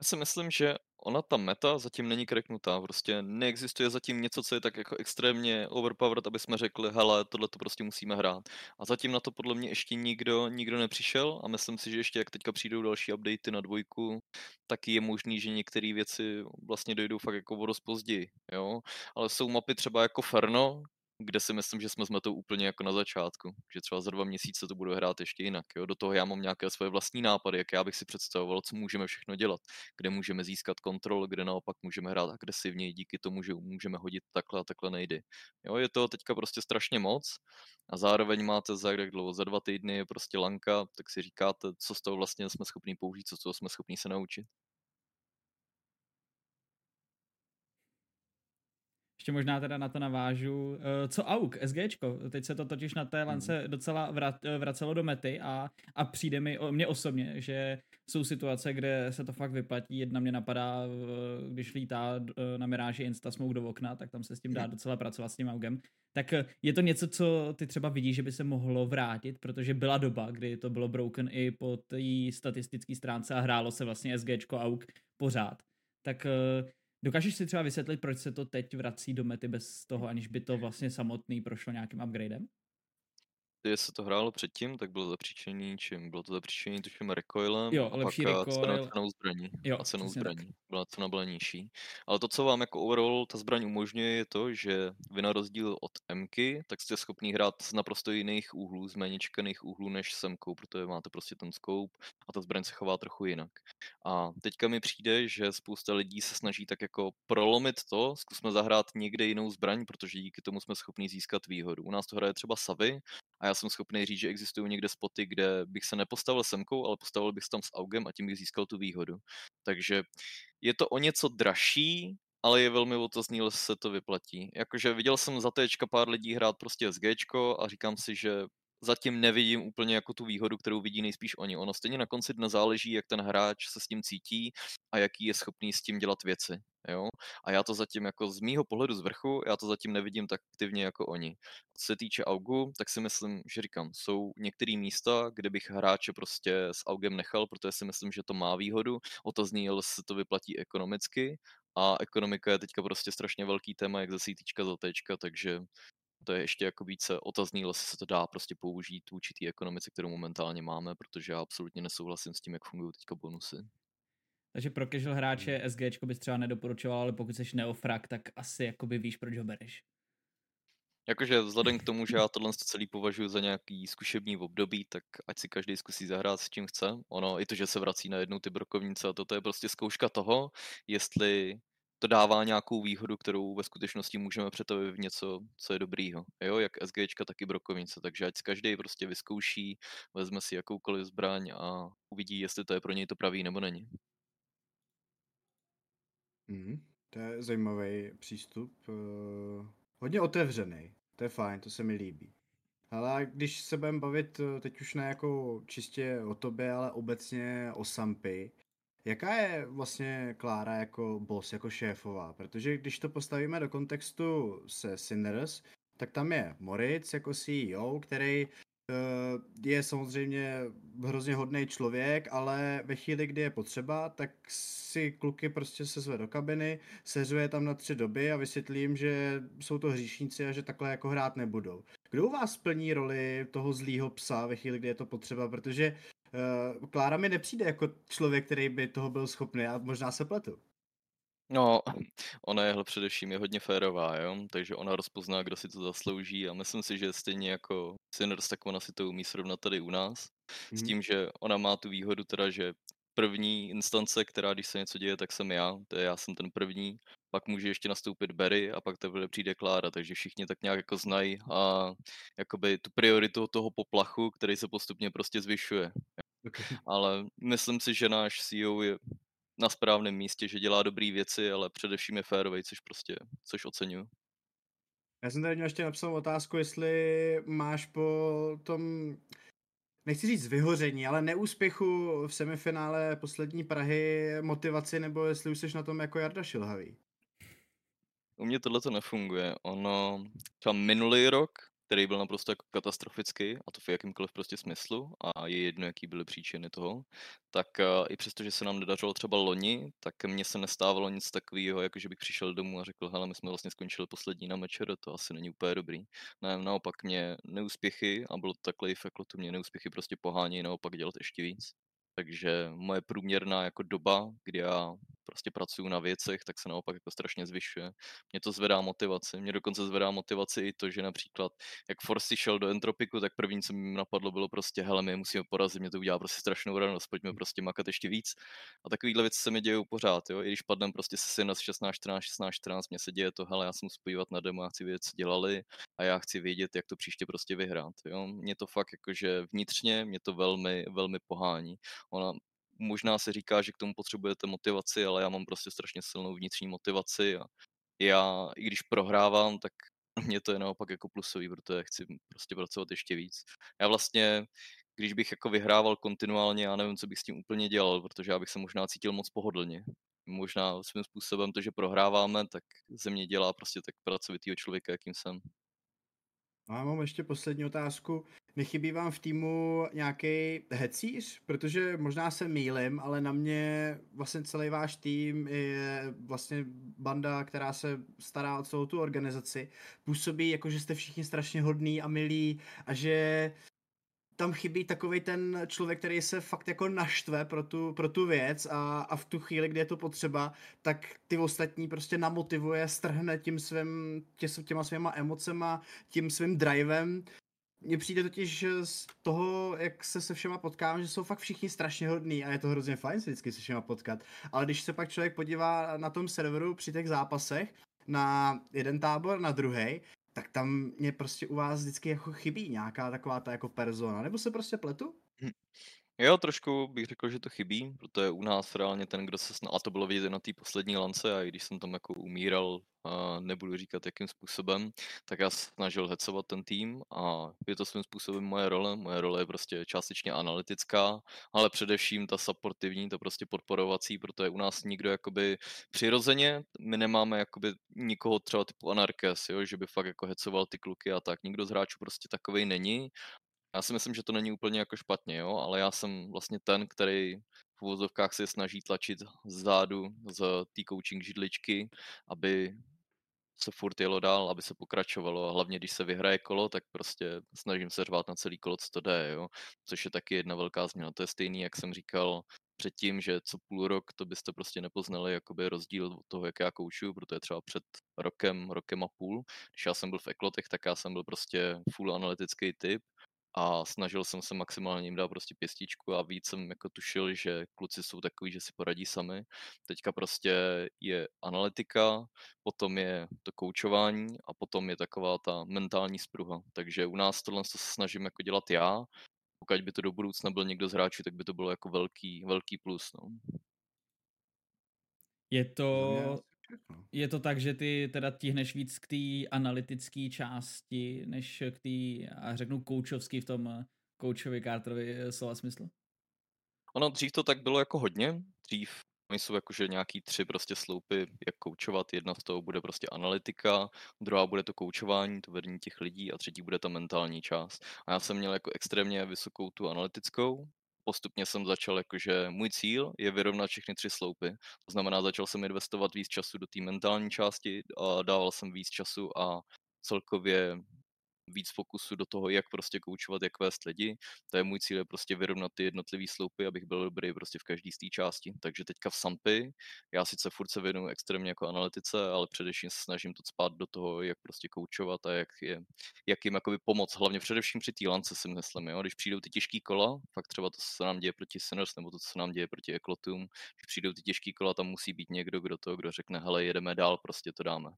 Já si myslím, že ona ta meta zatím není kreknutá, prostě neexistuje zatím něco, co je tak jako extrémně overpowered, aby jsme řekli, hele, tohle to prostě musíme hrát. A zatím na to podle mě ještě nikdo, nikdo nepřišel a myslím si, že ještě jak teďka přijdou další updaty na dvojku, taky je možný, že některé věci vlastně dojdou fakt jako o dost později, jo. Ale jsou mapy třeba jako Ferno, kde si myslím, že jsme s metou úplně jako na začátku, že třeba za dva měsíce to budu hrát ještě jinak. Jo? Do toho já mám nějaké svoje vlastní nápady, jak já bych si představoval, co můžeme všechno dělat, kde můžeme získat kontrol, kde naopak můžeme hrát agresivně, díky tomu, že můžeme hodit takhle a takhle nejde. Jo? Je to teďka prostě strašně moc a zároveň máte za jak dlouho, za dva týdny je prostě lanka, tak si říkáte, co z toho vlastně jsme schopni použít, co z toho jsme schopni se naučit. Ještě možná teda na to navážu. Eh, co AUK, SGčko? Teď se to totiž na té hmm. lance docela eh, vracelo do mety a, a přijde mi, mně osobně, že jsou situace, kde se to fakt vyplatí. Jedna mě napadá, když lítá eh, na Miráži Insta Smoke do okna, tak tam se s tím dá hmm. docela pracovat s tím AUGem. Tak je to něco, co ty třeba vidíš, že by se mohlo vrátit, protože byla doba, kdy to bylo broken i po té statistické stránce a hrálo se vlastně SGčko AUK pořád. Tak Dokážeš si třeba vysvětlit, proč se to teď vrací do mety bez toho, aniž by to vlastně samotný prošlo nějakým upgradem? Jestli se to hrálo předtím, tak bylo zapříčený čím? Bylo to zapříčený tuším recoilem jo, a lepší pak recoil. cenou, cenou zbraní. Jo, a cenou zbraní. Tak. Byla cena byla nižší. Ale to, co vám jako overall ta zbraň umožňuje, je to, že vy na rozdíl od Mky, tak jste schopný hrát z naprosto jiných úhlů, z méně čekaných úhlů než semkou, protože máte prostě ten scope a ta zbraň se chová trochu jinak. A teďka mi přijde, že spousta lidí se snaží tak jako prolomit to, zkusme zahrát někde jinou zbraň, protože díky tomu jsme schopni získat výhodu. U nás to hraje třeba Savy, a já jsem schopný říct, že existují někde spoty, kde bych se nepostavil semkou, ale postavil bych se tam s augem a tím bych získal tu výhodu. Takže je to o něco dražší, ale je velmi otazný, jestli se to vyplatí. Jakože viděl jsem za téčka pár lidí hrát prostě SG a říkám si, že zatím nevidím úplně jako tu výhodu, kterou vidí nejspíš oni. Ono stejně na konci dne záleží, jak ten hráč se s tím cítí a jaký je schopný s tím dělat věci. Jo? A já to zatím jako z mýho pohledu z vrchu, já to zatím nevidím tak aktivně jako oni. Co se týče Augu, tak si myslím, že říkám, jsou některé místa, kde bych hráče prostě s Augem nechal, protože si myslím, že to má výhodu. Otazní, se to vyplatí ekonomicky a ekonomika je teďka prostě strašně velký téma, jak ze CT za tečka, takže to je ještě jako více otazný, jestli se to dá prostě použít v určitý ekonomice, kterou momentálně máme, protože já absolutně nesouhlasím s tím, jak fungují teďka bonusy. Takže pro casual hráče SG bys třeba nedoporučoval, ale pokud jsi neofrak, tak asi jakoby víš, proč ho bereš. Jakože vzhledem k tomu, že já tohle celý považuji za nějaký zkušební období, tak ať si každý zkusí zahrát s čím chce. Ono, i to, že se vrací na jednu ty brokovnice, a toto je prostě zkouška toho, jestli to dává nějakou výhodu, kterou ve skutečnosti můžeme přetavit v něco, co je dobrýho. Jo, jak SGčka, tak i brokovnice. Takže ať každý prostě vyzkouší, vezme si jakoukoliv zbraň a uvidí, jestli to je pro něj to pravý nebo není. Mm, to je zajímavý přístup. Uh, hodně otevřený. To je fajn, to se mi líbí. Ale když se budeme bavit eh, teď už ne jako čistě o tobě, ale obecně o Sampy, Jaká je vlastně Klára jako boss, jako šéfová? Protože když to postavíme do kontextu se Sinners, tak tam je Moritz jako CEO, který uh, je samozřejmě hrozně hodný člověk, ale ve chvíli, kdy je potřeba, tak si kluky prostě se do kabiny, seřuje tam na tři doby a vysvětlím, že jsou to hříšníci a že takhle jako hrát nebudou. Kdo u vás plní roli toho zlýho psa ve chvíli, kdy je to potřeba? Protože uh, Klára mi nepřijde jako člověk, který by toho byl schopný a možná se pletu. No, ona je především je hodně férová, jo? takže ona rozpozná, kdo si to zaslouží a myslím si, že stejně jako Sinners, tak ona si to umí srovnat tady u nás. Mm. S mhm. tím, že ona má tu výhodu teda, že první instance, která když se něco děje, tak jsem já, to je já jsem ten první, pak může ještě nastoupit Barry a pak teprve přijde Klára, takže všichni tak nějak jako znají a jakoby tu prioritu toho poplachu, který se postupně prostě zvyšuje. Okay. Ale myslím si, že náš CEO je na správném místě, že dělá dobré věci, ale především je férovej, což prostě, což oceňuju. Já jsem tady měl ještě napsal otázku, jestli máš po tom, nechci říct vyhoření, ale neúspěchu v semifinále poslední Prahy motivaci, nebo jestli už jsi na tom jako Jarda Šilhavý. U mě tohle to nefunguje. Ono, třeba minulý rok, který byl naprosto jako katastrofický, a to v jakýmkoliv prostě smyslu, a je jedno, jaký byly příčiny toho, tak uh, i přesto, že se nám nedařilo třeba loni, tak mně se nestávalo nic takového, jako že bych přišel domů a řekl, hele, my jsme vlastně skončili poslední na mečer, to asi není úplně dobrý. Ne, naopak mě neúspěchy, a bylo to takhle i fakt, to mě neúspěchy prostě pohání naopak dělat ještě víc. Takže moje průměrná jako doba, kdy já prostě pracuju na věcech, tak se naopak jako strašně zvyšuje. Mě to zvedá motivaci. Mě dokonce zvedá motivaci i to, že například, jak Forcy šel do Entropiku, tak první, co mi napadlo, bylo prostě, hele, my musíme porazit, mě to udělá prostě strašnou radost, pojďme prostě makat ještě víc. A takovýhle věci se mi dějí pořád, jo. I když padnem prostě se na 16, 14, 16, 14, mě se děje to, hele, já jsem spojovat na demo, já chci vědět, co dělali a já chci vědět, jak to příště prostě vyhrát, jo. Mě to fakt jakože vnitřně, mě to velmi, velmi pohání. Ona možná se říká, že k tomu potřebujete motivaci, ale já mám prostě strašně silnou vnitřní motivaci a já, i když prohrávám, tak mě to je naopak jako plusový, protože chci prostě pracovat ještě víc. Já vlastně, když bych jako vyhrával kontinuálně, já nevím, co bych s tím úplně dělal, protože já bych se možná cítil moc pohodlně. Možná svým způsobem to, že prohráváme, tak ze mě dělá prostě tak pracovitýho člověka, jakým jsem. A já mám ještě poslední otázku. Nechybí vám v týmu nějaký hecíř? Protože možná se mýlim, ale na mě vlastně celý váš tým je vlastně banda, která se stará o celou tu organizaci. Působí jako, že jste všichni strašně hodní a milí a že tam chybí takový ten člověk, který se fakt jako naštve pro tu, pro tu věc a, a v tu chvíli, kdy je to potřeba, tak ty ostatní prostě namotivuje, strhne tím svým, tě, těma svýma emocema, tím svým drivem. Mně přijde totiž z toho, jak se se všema potkám, že jsou fakt všichni strašně hodní a je to hrozně fajn se vždycky se všema potkat. Ale když se pak člověk podívá na tom serveru při těch zápasech, na jeden tábor, na druhý, tak tam mě prostě u vás vždycky jako chybí nějaká taková ta jako persona, nebo se prostě pletu? Hm. Jo, trošku bych řekl, že to chybí, protože u nás reálně ten, kdo se snal, a to bylo vidět na té poslední lance, a i když jsem tam jako umíral, nebudu říkat jakým způsobem, tak já snažil hecovat ten tým a je to svým způsobem moje role. Moje role je prostě částečně analytická, ale především ta supportivní, to prostě podporovací, protože u nás nikdo jakoby přirozeně, my nemáme jakoby nikoho třeba typu Anarkes, jo, že by fakt jako hecoval ty kluky a tak. Nikdo z hráčů prostě takovej není já si myslím, že to není úplně jako špatně, jo, ale já jsem vlastně ten, který v uvozovkách se snaží tlačit zzádu z té coaching židličky, aby se furt jelo dál, aby se pokračovalo a hlavně když se vyhraje kolo, tak prostě snažím se řvát na celý kolo, co to jde, jo? což je taky jedna velká změna. To je stejný, jak jsem říkal předtím, že co půl rok to byste prostě nepoznali jakoby rozdíl od toho, jak já koučuju, protože třeba před rokem, rokem a půl, když já jsem byl v Eklotech, tak já jsem byl prostě full analytický typ a snažil jsem se maximálně jim dát prostě pěstičku a víc jsem jako tušil, že kluci jsou takový, že si poradí sami. Teďka prostě je analytika, potom je to koučování a potom je taková ta mentální spruha. Takže u nás tohle se snažím jako dělat já. Pokud by to do budoucna byl někdo z hráčů, tak by to bylo jako velký, velký plus. No. Je to, je to tak, že ty teda tíhneš víc k té analytické části, než k té, a řeknu, koučovský v tom koučovi Carterovi eh, slova smyslu? Ono dřív to tak bylo jako hodně. Dřív Oni jsou jakože nějaký tři prostě sloupy, jak koučovat. Jedna z toho bude prostě analytika, druhá bude to koučování, to vedení těch lidí a třetí bude ta mentální část. A já jsem měl jako extrémně vysokou tu analytickou, postupně jsem začal jakože můj cíl je vyrovnat všechny tři sloupy. To znamená, začal jsem investovat víc času do té mentální části a dával jsem víc času a celkově víc fokusu do toho, jak prostě koučovat, jak vést lidi. To je můj cíl, je prostě vyrovnat ty jednotlivé sloupy, abych byl dobrý prostě v každé z té části. Takže teďka v Sampy, já sice furt se věnuju extrémně jako analytice, ale především se snažím to spát do toho, jak prostě koučovat a jak, je, jak jim jakoby pomoct, hlavně především při té lance si myslím, jo? když přijdou ty těžké kola, fakt třeba to, co se nám děje proti Sinners, nebo to, co se nám děje proti Eklotům, když přijdou ty těžké kola, tam musí být někdo, kdo to, kdo řekne, hele, jedeme dál, prostě to dáme.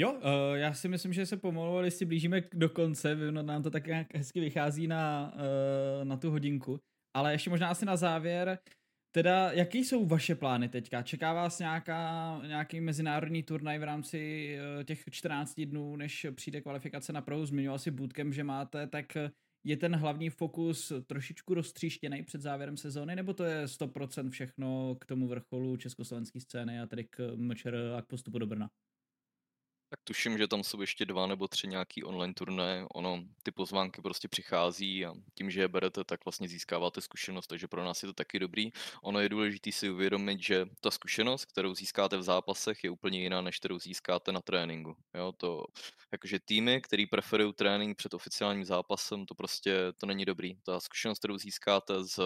Jo, uh, já si myslím, že se pomalu si blížíme do konce, nám to tak nějak hezky vychází na, uh, na tu hodinku. Ale ještě možná asi na závěr, Teda, jaký jsou vaše plány teďka? Čeká vás nějaká, nějaký mezinárodní turnaj v rámci uh, těch 14 dnů, než přijde kvalifikace na Pro? Zmiňoval si bootcamp, že máte, tak je ten hlavní fokus trošičku roztříštěný před závěrem sezóny, nebo to je 100% všechno k tomu vrcholu československé scény a tedy k MČR a k postupu do Brna? Tak tuším, že tam jsou ještě dva nebo tři nějaký online turné. Ono, ty pozvánky prostě přichází a tím, že je berete, tak vlastně získáváte zkušenost, takže pro nás je to taky dobrý. Ono je důležité si uvědomit, že ta zkušenost, kterou získáte v zápasech, je úplně jiná, než kterou získáte na tréninku. Jo, to, jakože týmy, který preferují trénink před oficiálním zápasem, to prostě to není dobrý. Ta zkušenost, kterou získáte z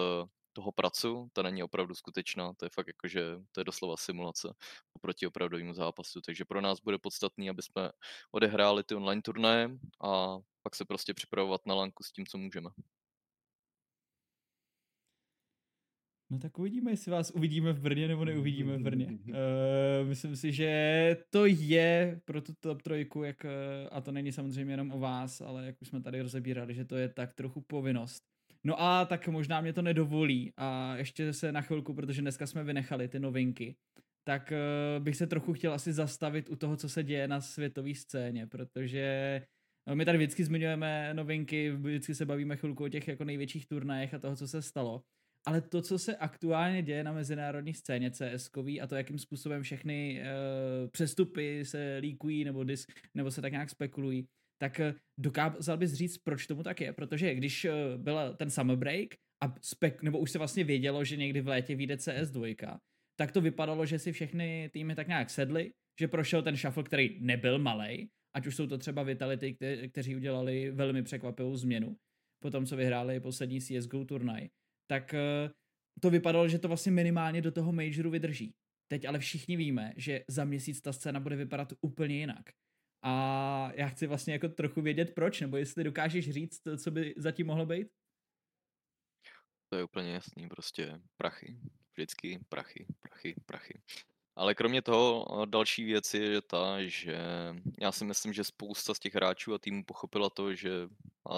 toho pracu, ta není opravdu skutečná, to je fakt jako, že to je doslova simulace oproti opravdovému zápasu, takže pro nás bude podstatný, aby jsme odehráli ty online turnaje a pak se prostě připravovat na lanku s tím, co můžeme. No tak uvidíme, jestli vás uvidíme v Brně nebo neuvidíme v Brně. Uh, myslím si, že to je pro tu top trojku, jak, eh, a to není samozřejmě jenom o vás, ale jak už jsme tady rozebírali, že to je tak trochu povinnost No a tak možná mě to nedovolí a ještě se na chvilku, protože dneska jsme vynechali ty novinky, tak uh, bych se trochu chtěl asi zastavit u toho, co se děje na světové scéně, protože no, my tady vždycky zmiňujeme novinky, vždycky se bavíme chvilku o těch jako největších turnajech a toho, co se stalo. Ale to, co se aktuálně děje na mezinárodní scéně cs a to, jakým způsobem všechny uh, přestupy se líkují nebo, disk, nebo se tak nějak spekulují, tak eh, dokázal bys říct, proč tomu tak je? Protože když eh, byl ten summer break a spek, nebo už se vlastně vědělo, že někdy v létě vyjde CS2, tak to vypadalo, že si všechny týmy tak nějak sedly, že prošel ten shuffle, který nebyl malý, ať už jsou to třeba Vitality, kte- kteří udělali velmi překvapivou změnu, po tom, co vyhráli poslední CSGO turnaj, tak eh, to vypadalo, že to vlastně minimálně do toho majoru vydrží. Teď ale všichni víme, že za měsíc ta scéna bude vypadat úplně jinak. A já chci vlastně jako trochu vědět proč, nebo jestli dokážeš říct, co by zatím mohlo být? To je úplně jasný, prostě prachy. Vždycky prachy, prachy, prachy. Ale kromě toho další věc je ta, že já si myslím, že spousta z těch hráčů a týmů pochopila to, že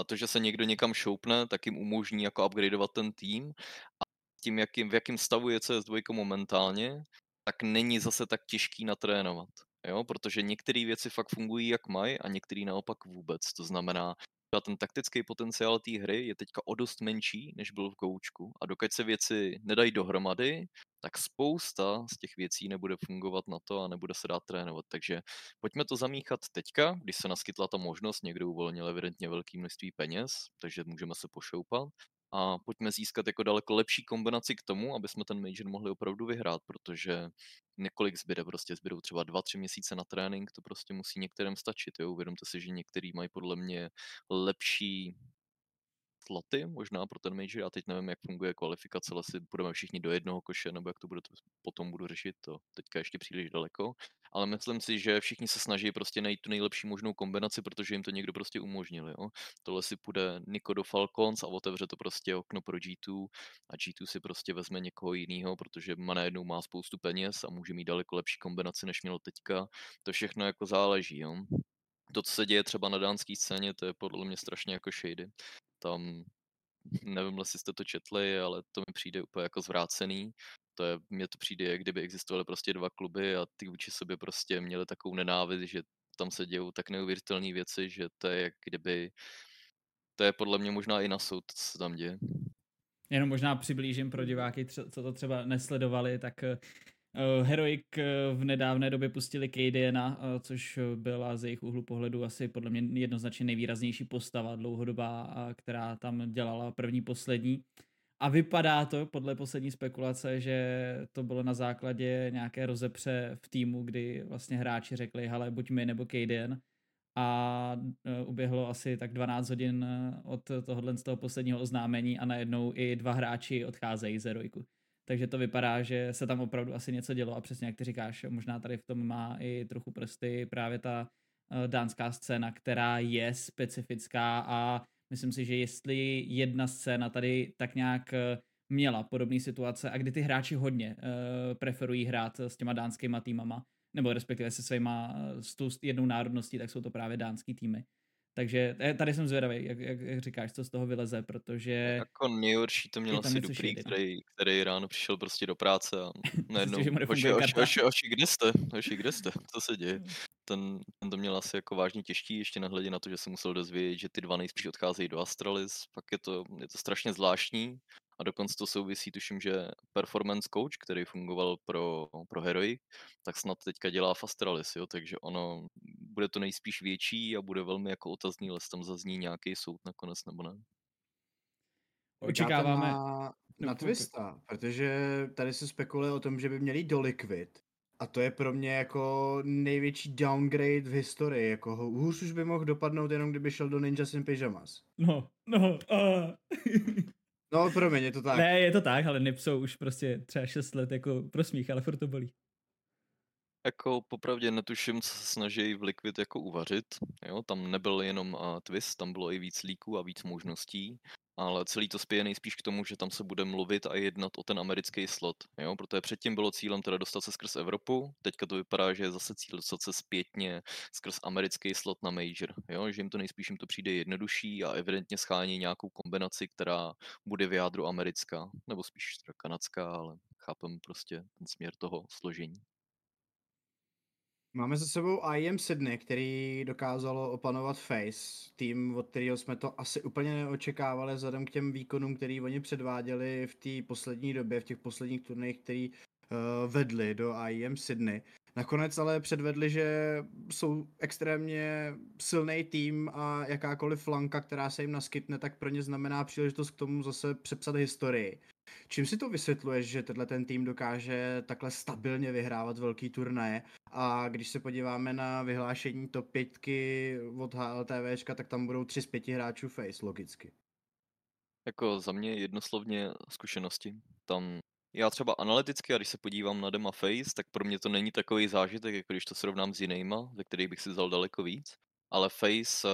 to, že se někdo někam šoupne, tak jim umožní jako upgradeovat ten tým a tím, jakým, v jakém stavu je CS2 momentálně, tak není zase tak těžký natrénovat jo, protože některé věci fakt fungují jak mají a některé naopak vůbec. To znamená, že ten taktický potenciál té hry je teďka o dost menší, než byl v koučku. A dokud se věci nedají dohromady, tak spousta z těch věcí nebude fungovat na to a nebude se dát trénovat. Takže pojďme to zamíchat teďka, když se naskytla ta možnost, někdo uvolnil evidentně velké množství peněz, takže můžeme se pošoupat a pojďme získat jako daleko lepší kombinaci k tomu, aby jsme ten major mohli opravdu vyhrát, protože několik zbyde, prostě zbydou třeba dva, tři měsíce na trénink, to prostě musí některým stačit, jo, uvědomte si, že některý mají podle mě lepší sloty možná pro ten major. Já teď nevím, jak funguje kvalifikace, ale si budeme všichni do jednoho koše, nebo jak to bude, to potom budu řešit, to teďka ještě příliš daleko. Ale myslím si, že všichni se snaží prostě najít tu nejlepší možnou kombinaci, protože jim to někdo prostě umožnil. Jo? Tohle si půjde Niko do Falcons a otevře to prostě okno pro G2 a G2 si prostě vezme někoho jiného, protože má najednou má spoustu peněz a může mít daleko lepší kombinaci, než měl teďka. To všechno jako záleží. Jo? to, co se děje třeba na dánské scéně, to je podle mě strašně jako shady tam, nevím, jestli jste to četli, ale to mi přijde úplně jako zvrácený. To je, mně to přijde, jak kdyby existovaly prostě dva kluby a ty vůči sobě prostě měli takovou nenávist, že tam se dějou tak neuvěřitelné věci, že to je jak kdyby, to je podle mě možná i na soud, co se tam děje. Jenom možná přiblížím pro diváky, co to třeba nesledovali, tak Uh, Heroic uh, v nedávné době pustili Kadiana, uh, což byla z jejich úhlu pohledu asi podle mě jednoznačně nejvýraznější postava dlouhodobá, která tam dělala první, poslední. A vypadá to podle poslední spekulace, že to bylo na základě nějaké rozepře v týmu, kdy vlastně hráči řekli, hele, buď my nebo Kadian. A uběhlo asi tak 12 hodin od tohohle z toho posledního oznámení a najednou i dva hráči odcházejí z Heroiku takže to vypadá, že se tam opravdu asi něco dělo a přesně jak ty říkáš, možná tady v tom má i trochu prsty právě ta uh, dánská scéna, která je specifická a myslím si, že jestli jedna scéna tady tak nějak uh, měla podobné situace a kdy ty hráči hodně uh, preferují hrát s těma dánskýma týmama, nebo respektive se svýma, s tou jednou národností, tak jsou to právě dánský týmy, Takže eh, tady jsem zvědavý, jak, jak, jak říkáš, co z toho vyleze, protože... Jako nejhorší to měl asi Duprý, který, který ráno přišel prostě do práce a najednou, hoši, hoši, hoši, hoši, kde jste? Hoši, kde jste? Co se děje? Ten, ten to měl asi jako vážně těžký, ještě nahledě na to, že se musel dozvědět, že ty dva nejspíš odcházejí do Astralis, pak je to, je to strašně zvláštní a dokonce to souvisí, tuším, že performance coach, který fungoval pro, pro Heroic, tak snad teďka dělá v Astralis, jo, takže ono, bude to nejspíš větší a bude velmi jako otazný, les tam zazní nějaký soud nakonec, nebo ne? Očekáváme. Na, na twista, protože tady se spekuluje o tom, že by měli do Liquid. A to je pro mě jako největší downgrade v historii. Jako hůř už by mohl dopadnout jenom kdyby šel do Ninja in Pyjamas. No, no. Uh. no, pro mě je to tak. Ne, je to tak, ale Nipsou už prostě třeba 6 let jako pro smích, ale furt to bolí. Jako popravdě netuším, co se snaží v Liquid jako uvařit. Jo, tam nebyl jenom uh, twist, tam bylo i víc líků a víc možností ale celý to spěje nejspíš k tomu, že tam se bude mluvit a jednat o ten americký slot, jo, protože předtím bylo cílem teda dostat se skrz Evropu, teďka to vypadá, že je zase cíl dostat se zpětně skrz americký slot na Major, jo, že jim to nejspíš jim to přijde jednodušší a evidentně schání nějakou kombinaci, která bude v jádru americká, nebo spíš teda kanadská, ale chápem prostě ten směr toho složení. Máme za sebou IM Sydney, který dokázalo opanovat Face, tým, od kterého jsme to asi úplně neočekávali vzhledem k těm výkonům, který oni předváděli v té poslední době, v těch posledních turnajích, který uh, vedli do IM Sydney. Nakonec ale předvedli, že jsou extrémně silný tým a jakákoliv flanka, která se jim naskytne, tak pro ně znamená příležitost k tomu zase přepsat historii. Čím si to vysvětluješ, že tenhle ten tým dokáže takhle stabilně vyhrávat velký turnaje? A když se podíváme na vyhlášení top 5 od HLTVčka, tak tam budou 3 z 5 hráčů face, logicky. Jako za mě jednoslovně zkušenosti. Tam já třeba analyticky, a když se podívám na Dema Face, tak pro mě to není takový zážitek, jako když to srovnám s jinýma, ze kterých bych si vzal daleko víc. Ale Face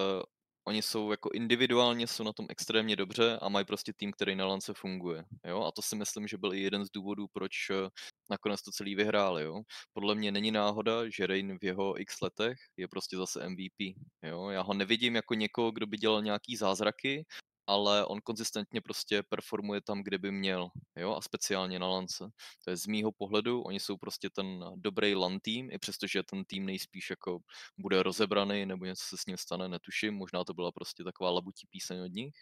oni jsou jako individuálně jsou na tom extrémně dobře a mají prostě tým, který na lance funguje. Jo? A to si myslím, že byl i jeden z důvodů, proč eh, nakonec to celý vyhráli. Jo? Podle mě není náhoda, že Rain v jeho x letech je prostě zase MVP. Jo? Já ho nevidím jako někoho, kdo by dělal nějaký zázraky, ale on konzistentně prostě performuje tam, kde by měl, jo, a speciálně na lance. To je z mýho pohledu, oni jsou prostě ten dobrý LAN tým, i přestože ten tým nejspíš jako bude rozebraný nebo něco se s ním stane, netuším, možná to byla prostě taková labutí píseň od nich,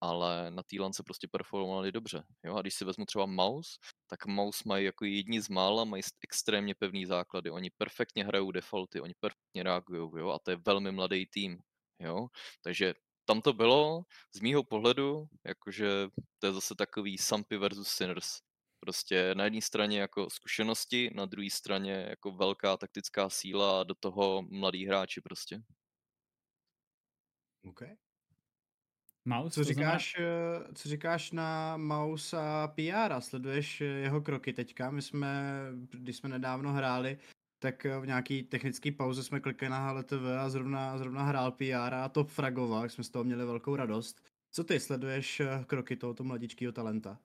ale na té lance prostě performovali dobře. Jo? A když si vezmu třeba Mouse, tak Mouse mají jako jedni z mála, mají extrémně pevný základy. Oni perfektně hrajou defaulty, oni perfektně reagují, jo? a to je velmi mladý tým. Jo? Takže tam to bylo z mýho pohledu, jakože to je zase takový Sampy versus Sinners. Prostě na jedné straně jako zkušenosti, na druhé straně jako velká taktická síla a do toho mladí hráči prostě. OK. Mouse, co, říkáš, znamená... co říkáš na Mouse a PR? Sleduješ jeho kroky teďka? My jsme, když jsme nedávno hráli, tak v nějaký technické pauze jsme klikli na HLTV a zrovna, zrovna hrál PR a top fragoval, jsme z toho měli velkou radost. Co ty sleduješ eh, kroky tohoto mladičkého talenta?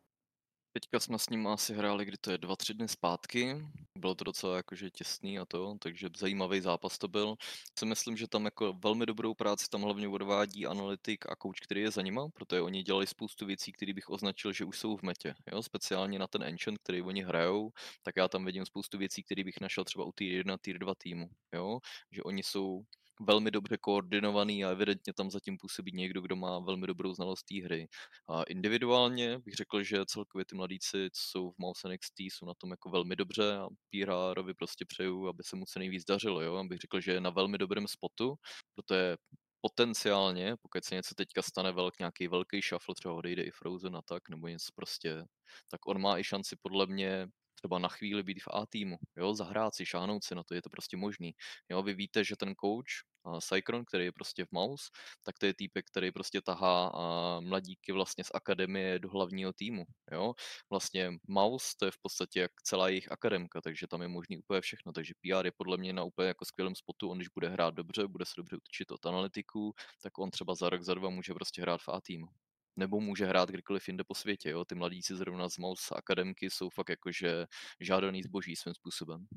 Teďka jsme s ním asi hráli, kdy to je dva, tři dny zpátky. Bylo to docela jakože těsný a to, takže zajímavý zápas to byl. Si myslím, že tam jako velmi dobrou práci tam hlavně odvádí analytik a coach, který je za nima, protože oni dělali spoustu věcí, které bych označil, že už jsou v metě. Jo? Speciálně na ten Ancient, který oni hrajou, tak já tam vidím spoustu věcí, které bych našel třeba u tier 1, tier 2 týmu. Jo? Že oni jsou velmi dobře koordinovaný a evidentně tam zatím působí někdo, kdo má velmi dobrou znalost té hry. A individuálně bych řekl, že celkově ty mladíci, co jsou v Mouse NXT, jsou na tom jako velmi dobře a PRovi prostě přeju, aby se mu co nejvíc dařilo. Jo? Abych řekl, že je na velmi dobrém spotu, protože potenciálně, pokud se něco teďka stane velk, nějaký velký shuffle, třeba odejde i Frozen a tak, nebo něco prostě, tak on má i šanci podle mě třeba na chvíli být v A týmu, jo, zahrát si, šáhnout si na to, je to prostě možný. Jo, vy víte, že ten coach, Cycron, který je prostě v Mouse, tak to je týpek, který prostě tahá mladíky vlastně z akademie do hlavního týmu, jo. Vlastně Mouse, to je v podstatě jak celá jejich akademka, takže tam je možný úplně všechno, takže PR je podle mě na úplně jako skvělém spotu, on když bude hrát dobře, bude se dobře učit od analytiků, tak on třeba za rok, za dva může prostě hrát v A týmu nebo může hrát kdykoliv jinde po světě. Jo? Ty mladíci zrovna z Mouse Akademky jsou fakt jakože žádaný zboží svým způsobem.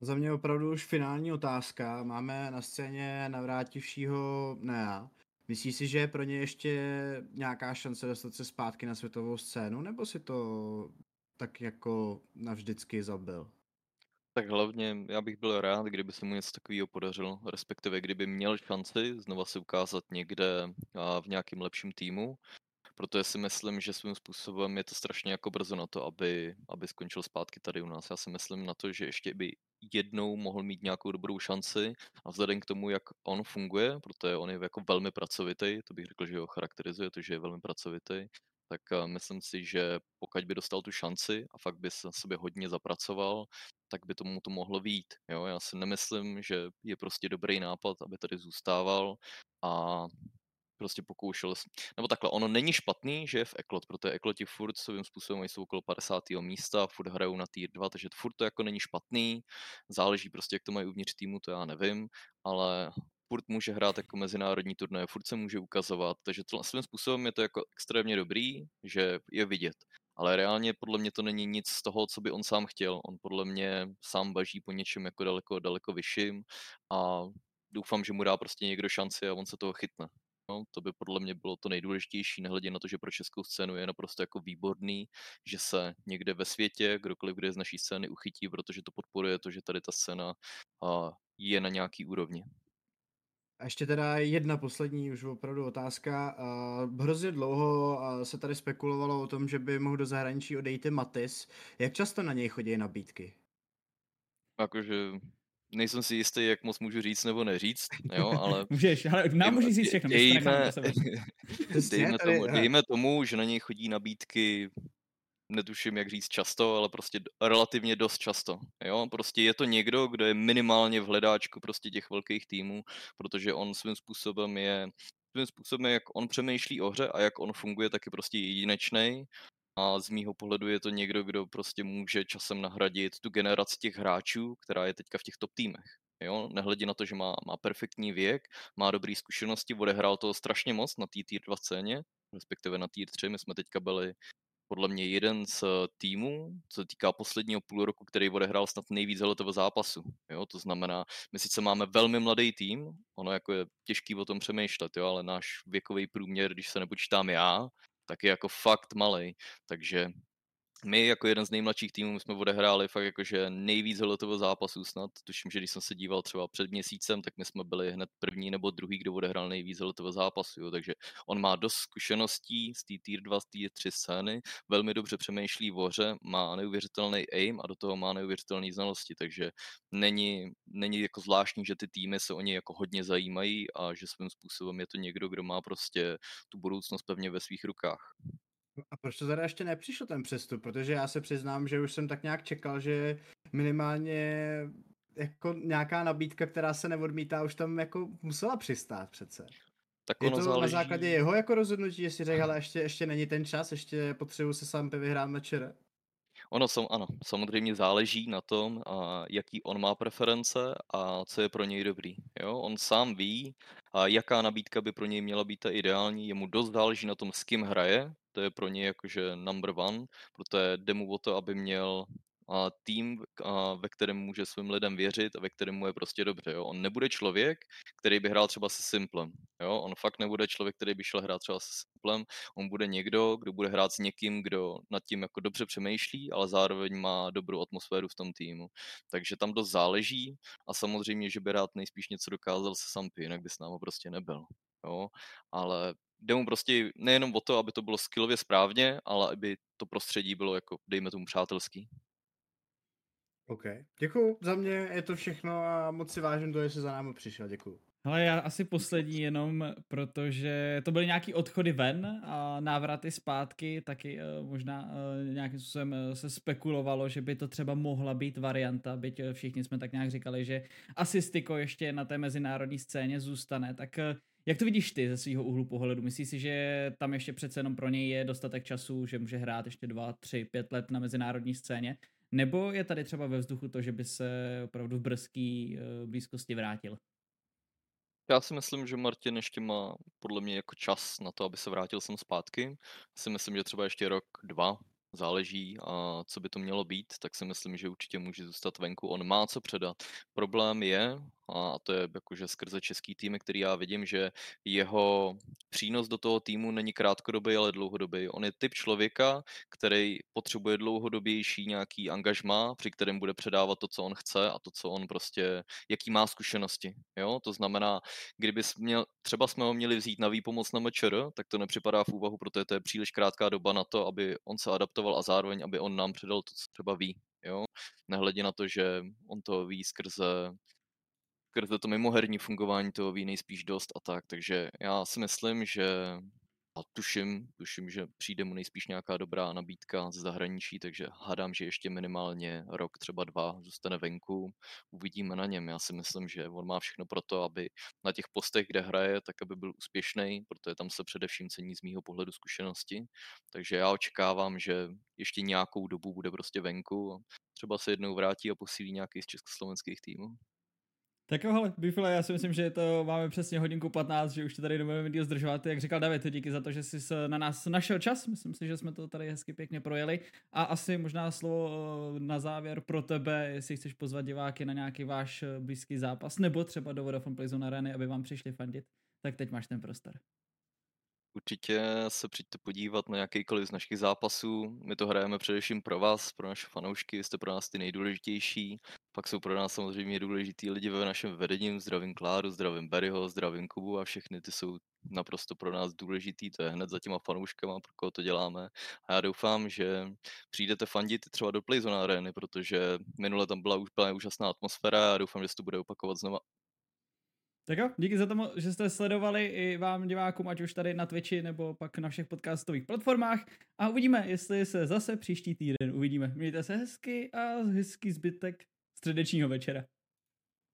Za mě opravdu už finální otázka. Máme na scéně navrátivšího Nea. Myslíš si, že je pro ně ještě nějaká šance dostat se zpátky na světovou scénu, nebo si to tak jako navždycky zabil? Tak hlavně já bych byl rád, kdyby se mu něco takového podařilo, respektive kdyby měl šanci znova se ukázat někde v nějakém lepším týmu, protože si myslím, že svým způsobem je to strašně jako brzo na to, aby, aby skončil zpátky tady u nás. Já si myslím na to, že ještě by jednou mohl mít nějakou dobrou šanci a vzhledem k tomu, jak on funguje, protože on je jako velmi pracovitý, to bych řekl, že ho charakterizuje to, že je velmi pracovitý, tak eh, myslím si, že pokud by dostal tu šanci a fakt by se sobě hodně zapracoval, tak by tomu to mohlo výjít. Jo? Já si nemyslím, že je prostě dobrý nápad, aby tady zůstával a prostě pokoušel, nebo takhle, ono není špatný, že je v Eklot, protože Ekloti furt svým způsobem jsou okolo 50. místa, furt hrajou na tier 2, takže furt to jako není špatný, záleží prostě, jak to mají uvnitř týmu, to já nevím, ale furt může hrát jako mezinárodní turnaje, furt se může ukazovat, takže to, svým způsobem je to jako extrémně dobrý, že je vidět. Ale reálně podle mě to není nic z toho, co by on sám chtěl. On podle mě sám baží po něčem jako daleko, daleko vyšším a doufám, že mu dá prostě někdo šanci a on se toho chytne. No, to by podle mě bylo to nejdůležitější, nehledě na to, že pro českou scénu je naprosto jako výborný, že se někde ve světě, kdokoliv, kde je z naší scény uchytí, protože to podporuje to, že tady ta scéna je na nějaký úrovni. A ještě teda jedna poslední už opravdu otázka. Uh, hrozně dlouho uh, se tady spekulovalo o tom, že by mohl do zahraničí odejít Matis. Jak často na něj chodí nabídky? Jakože nejsem si jistý, jak moc můžu říct nebo neříct, jo, ale... Můžeš, ale nám můžeš říct všechno, dejme, dejme, tomu, dejme tomu, že na něj chodí nabídky netuším, jak říct často, ale prostě relativně dost často. Jo? Prostě je to někdo, kdo je minimálně v hledáčku prostě těch velkých týmů, protože on svým způsobem je svým způsobem, jak on přemýšlí o hře a jak on funguje, tak je prostě jedinečný. A z mýho pohledu je to někdo, kdo prostě může časem nahradit tu generaci těch hráčů, která je teďka v těch top týmech. Jo, nehledě na to, že má, má perfektní věk, má dobré zkušenosti, odehrál to strašně moc na té tier 2 scéně, respektive na tier 3. My jsme teďka byli podle mě jeden z týmů, co se týká posledního půl roku, který odehrál snad nejvíc hletového zápasu. Jo? To znamená, my sice máme velmi mladý tým, ono jako je těžký o tom přemýšlet, jo? ale náš věkový průměr, když se nepočítám já, tak je jako fakt malý. Takže my jako jeden z nejmladších týmů jsme odehráli fakt jakože nejvíc hletového zápasů snad. Tuším, že když jsem se díval třeba před měsícem, tak my jsme byli hned první nebo druhý, kdo odehrál nejvíc hletového zápasů. Jo. Takže on má dost zkušeností z té tier 2, z tier 3 scény, velmi dobře přemýšlí v hře, má neuvěřitelný aim a do toho má neuvěřitelné znalosti, takže není, není jako zvláštní, že ty týmy se o něj jako hodně zajímají a že svým způsobem je to někdo, kdo má prostě tu budoucnost pevně ve svých rukách. A proč to teda ještě nepřišel ten přestup? Protože já se přiznám, že už jsem tak nějak čekal, že minimálně jako nějaká nabídka, která se neodmítá, už tam jako musela přistát přece. Tak je to záleží... na základě jeho jako rozhodnutí, jestli řekl, ale ještě, ještě není ten čas, ještě potřebuji se sám vyhrát mečer. Ono sam, ano, samozřejmě záleží na tom, a jaký on má preference a co je pro něj dobrý. Jo? On sám ví, a jaká nabídka by pro něj měla být ta ideální, jemu dost záleží na tom, s kým hraje, to je pro něj jakože number one, protože jde mu o to, aby měl a tým, a ve kterém může svým lidem věřit a ve kterém mu je prostě dobře. Jo. On nebude člověk, který by hrál třeba se Simplem. Jo. On fakt nebude člověk, který by šel hrát třeba se Simplem. On bude někdo, kdo bude hrát s někým, kdo nad tím jako dobře přemýšlí, ale zároveň má dobrou atmosféru v tom týmu. Takže tam dost záleží a samozřejmě, že by rád nejspíš něco dokázal se Sampy, jinak by s námi prostě nebyl. Jo. Ale jde mu prostě nejenom o to, aby to bylo skillově správně, ale aby to prostředí bylo jako, dejme tomu, přátelský. OK. Děkuju. Za mě je to všechno a moc si vážím to, že jsi za námi přišel. Děkuju. Ale já asi poslední jenom, protože to byly nějaký odchody ven a návraty zpátky, taky uh, možná uh, nějakým způsobem uh, se spekulovalo, že by to třeba mohla být varianta, byť všichni jsme tak nějak říkali, že asi Styko ještě na té mezinárodní scéně zůstane, tak jak to vidíš ty ze svého úhlu pohledu? Myslíš si, že tam ještě přece jenom pro něj je dostatek času, že může hrát ještě dva, tři, pět let na mezinárodní scéně? Nebo je tady třeba ve vzduchu to, že by se opravdu v brzký eh, blízkosti vrátil? Já si myslím, že Martin ještě má podle mě jako čas na to, aby se vrátil sem zpátky. Si myslím, že třeba ještě rok, dva záleží a co by to mělo být, tak si myslím, že určitě může zůstat venku. On má co předat. Problém je, a to je jakože skrze český tým, který já vidím, že jeho přínos do toho týmu není krátkodobý, ale dlouhodobý. On je typ člověka, který potřebuje dlouhodobější nějaký angažma, při kterém bude předávat to, co on chce a to, co on prostě, jaký má zkušenosti. Jo? To znamená, kdyby měl, třeba jsme ho měli vzít na výpomoc na mečer, tak to nepřipadá v úvahu, protože to je příliš krátká doba na to, aby on se adaptoval a zároveň, aby on nám předal to, co třeba ví. Jo? Nehledě na to, že on to ví skrze skrze to mimoherní fungování toho ví nejspíš dost a tak, takže já si myslím, že a tuším, tuším, že přijde mu nejspíš nějaká dobrá nabídka ze zahraničí, takže hádám, že ještě minimálně rok, třeba dva, zůstane venku. Uvidíme na něm. Já si myslím, že on má všechno pro to, aby na těch postech, kde hraje, tak aby byl úspěšný, protože tam se především cení z mýho pohledu zkušenosti. Takže já očekávám, že ještě nějakou dobu bude prostě venku a třeba se jednou vrátí a posílí nějaký z československých týmů. Tak jo, hele, Bifile, já si myslím, že to máme přesně hodinku 15, že už to tady nebudeme díl zdržovat. Jak říkal David, díky za to, že jsi na nás našel čas. Myslím si, že jsme to tady hezky pěkně projeli. A asi možná slovo eh, na závěr pro tebe, jestli chceš pozvat diváky na nějaký váš eh, blízký zápas, nebo třeba do Vodafone Playzone Areny, aby vám přišli fandit, tak teď máš ten prostor. Určitě se přijďte podívat na jakýkoliv z našich zápasů. My to hrajeme především pro vás, pro naše fanoušky, jste pro nás ty nejdůležitější. Pak jsou pro nás samozřejmě důležitý lidi ve našem vedení. Zdravím Kláru, zdravím Berryho, zdravím Kubu a všechny ty jsou naprosto pro nás důležitý. To je hned za těma fanouškama, pro koho to děláme. A já doufám, že přijdete fandit třeba do Playzone Areny, protože minule tam byla úplně úžasná atmosféra a doufám, že se to bude opakovat znova. Tak jo, díky za to, že jste sledovali i vám divákům, ať už tady na Twitchi nebo pak na všech podcastových platformách a uvidíme, jestli se zase příští týden uvidíme. Mějte se hezky a hezký zbytek středečního večera.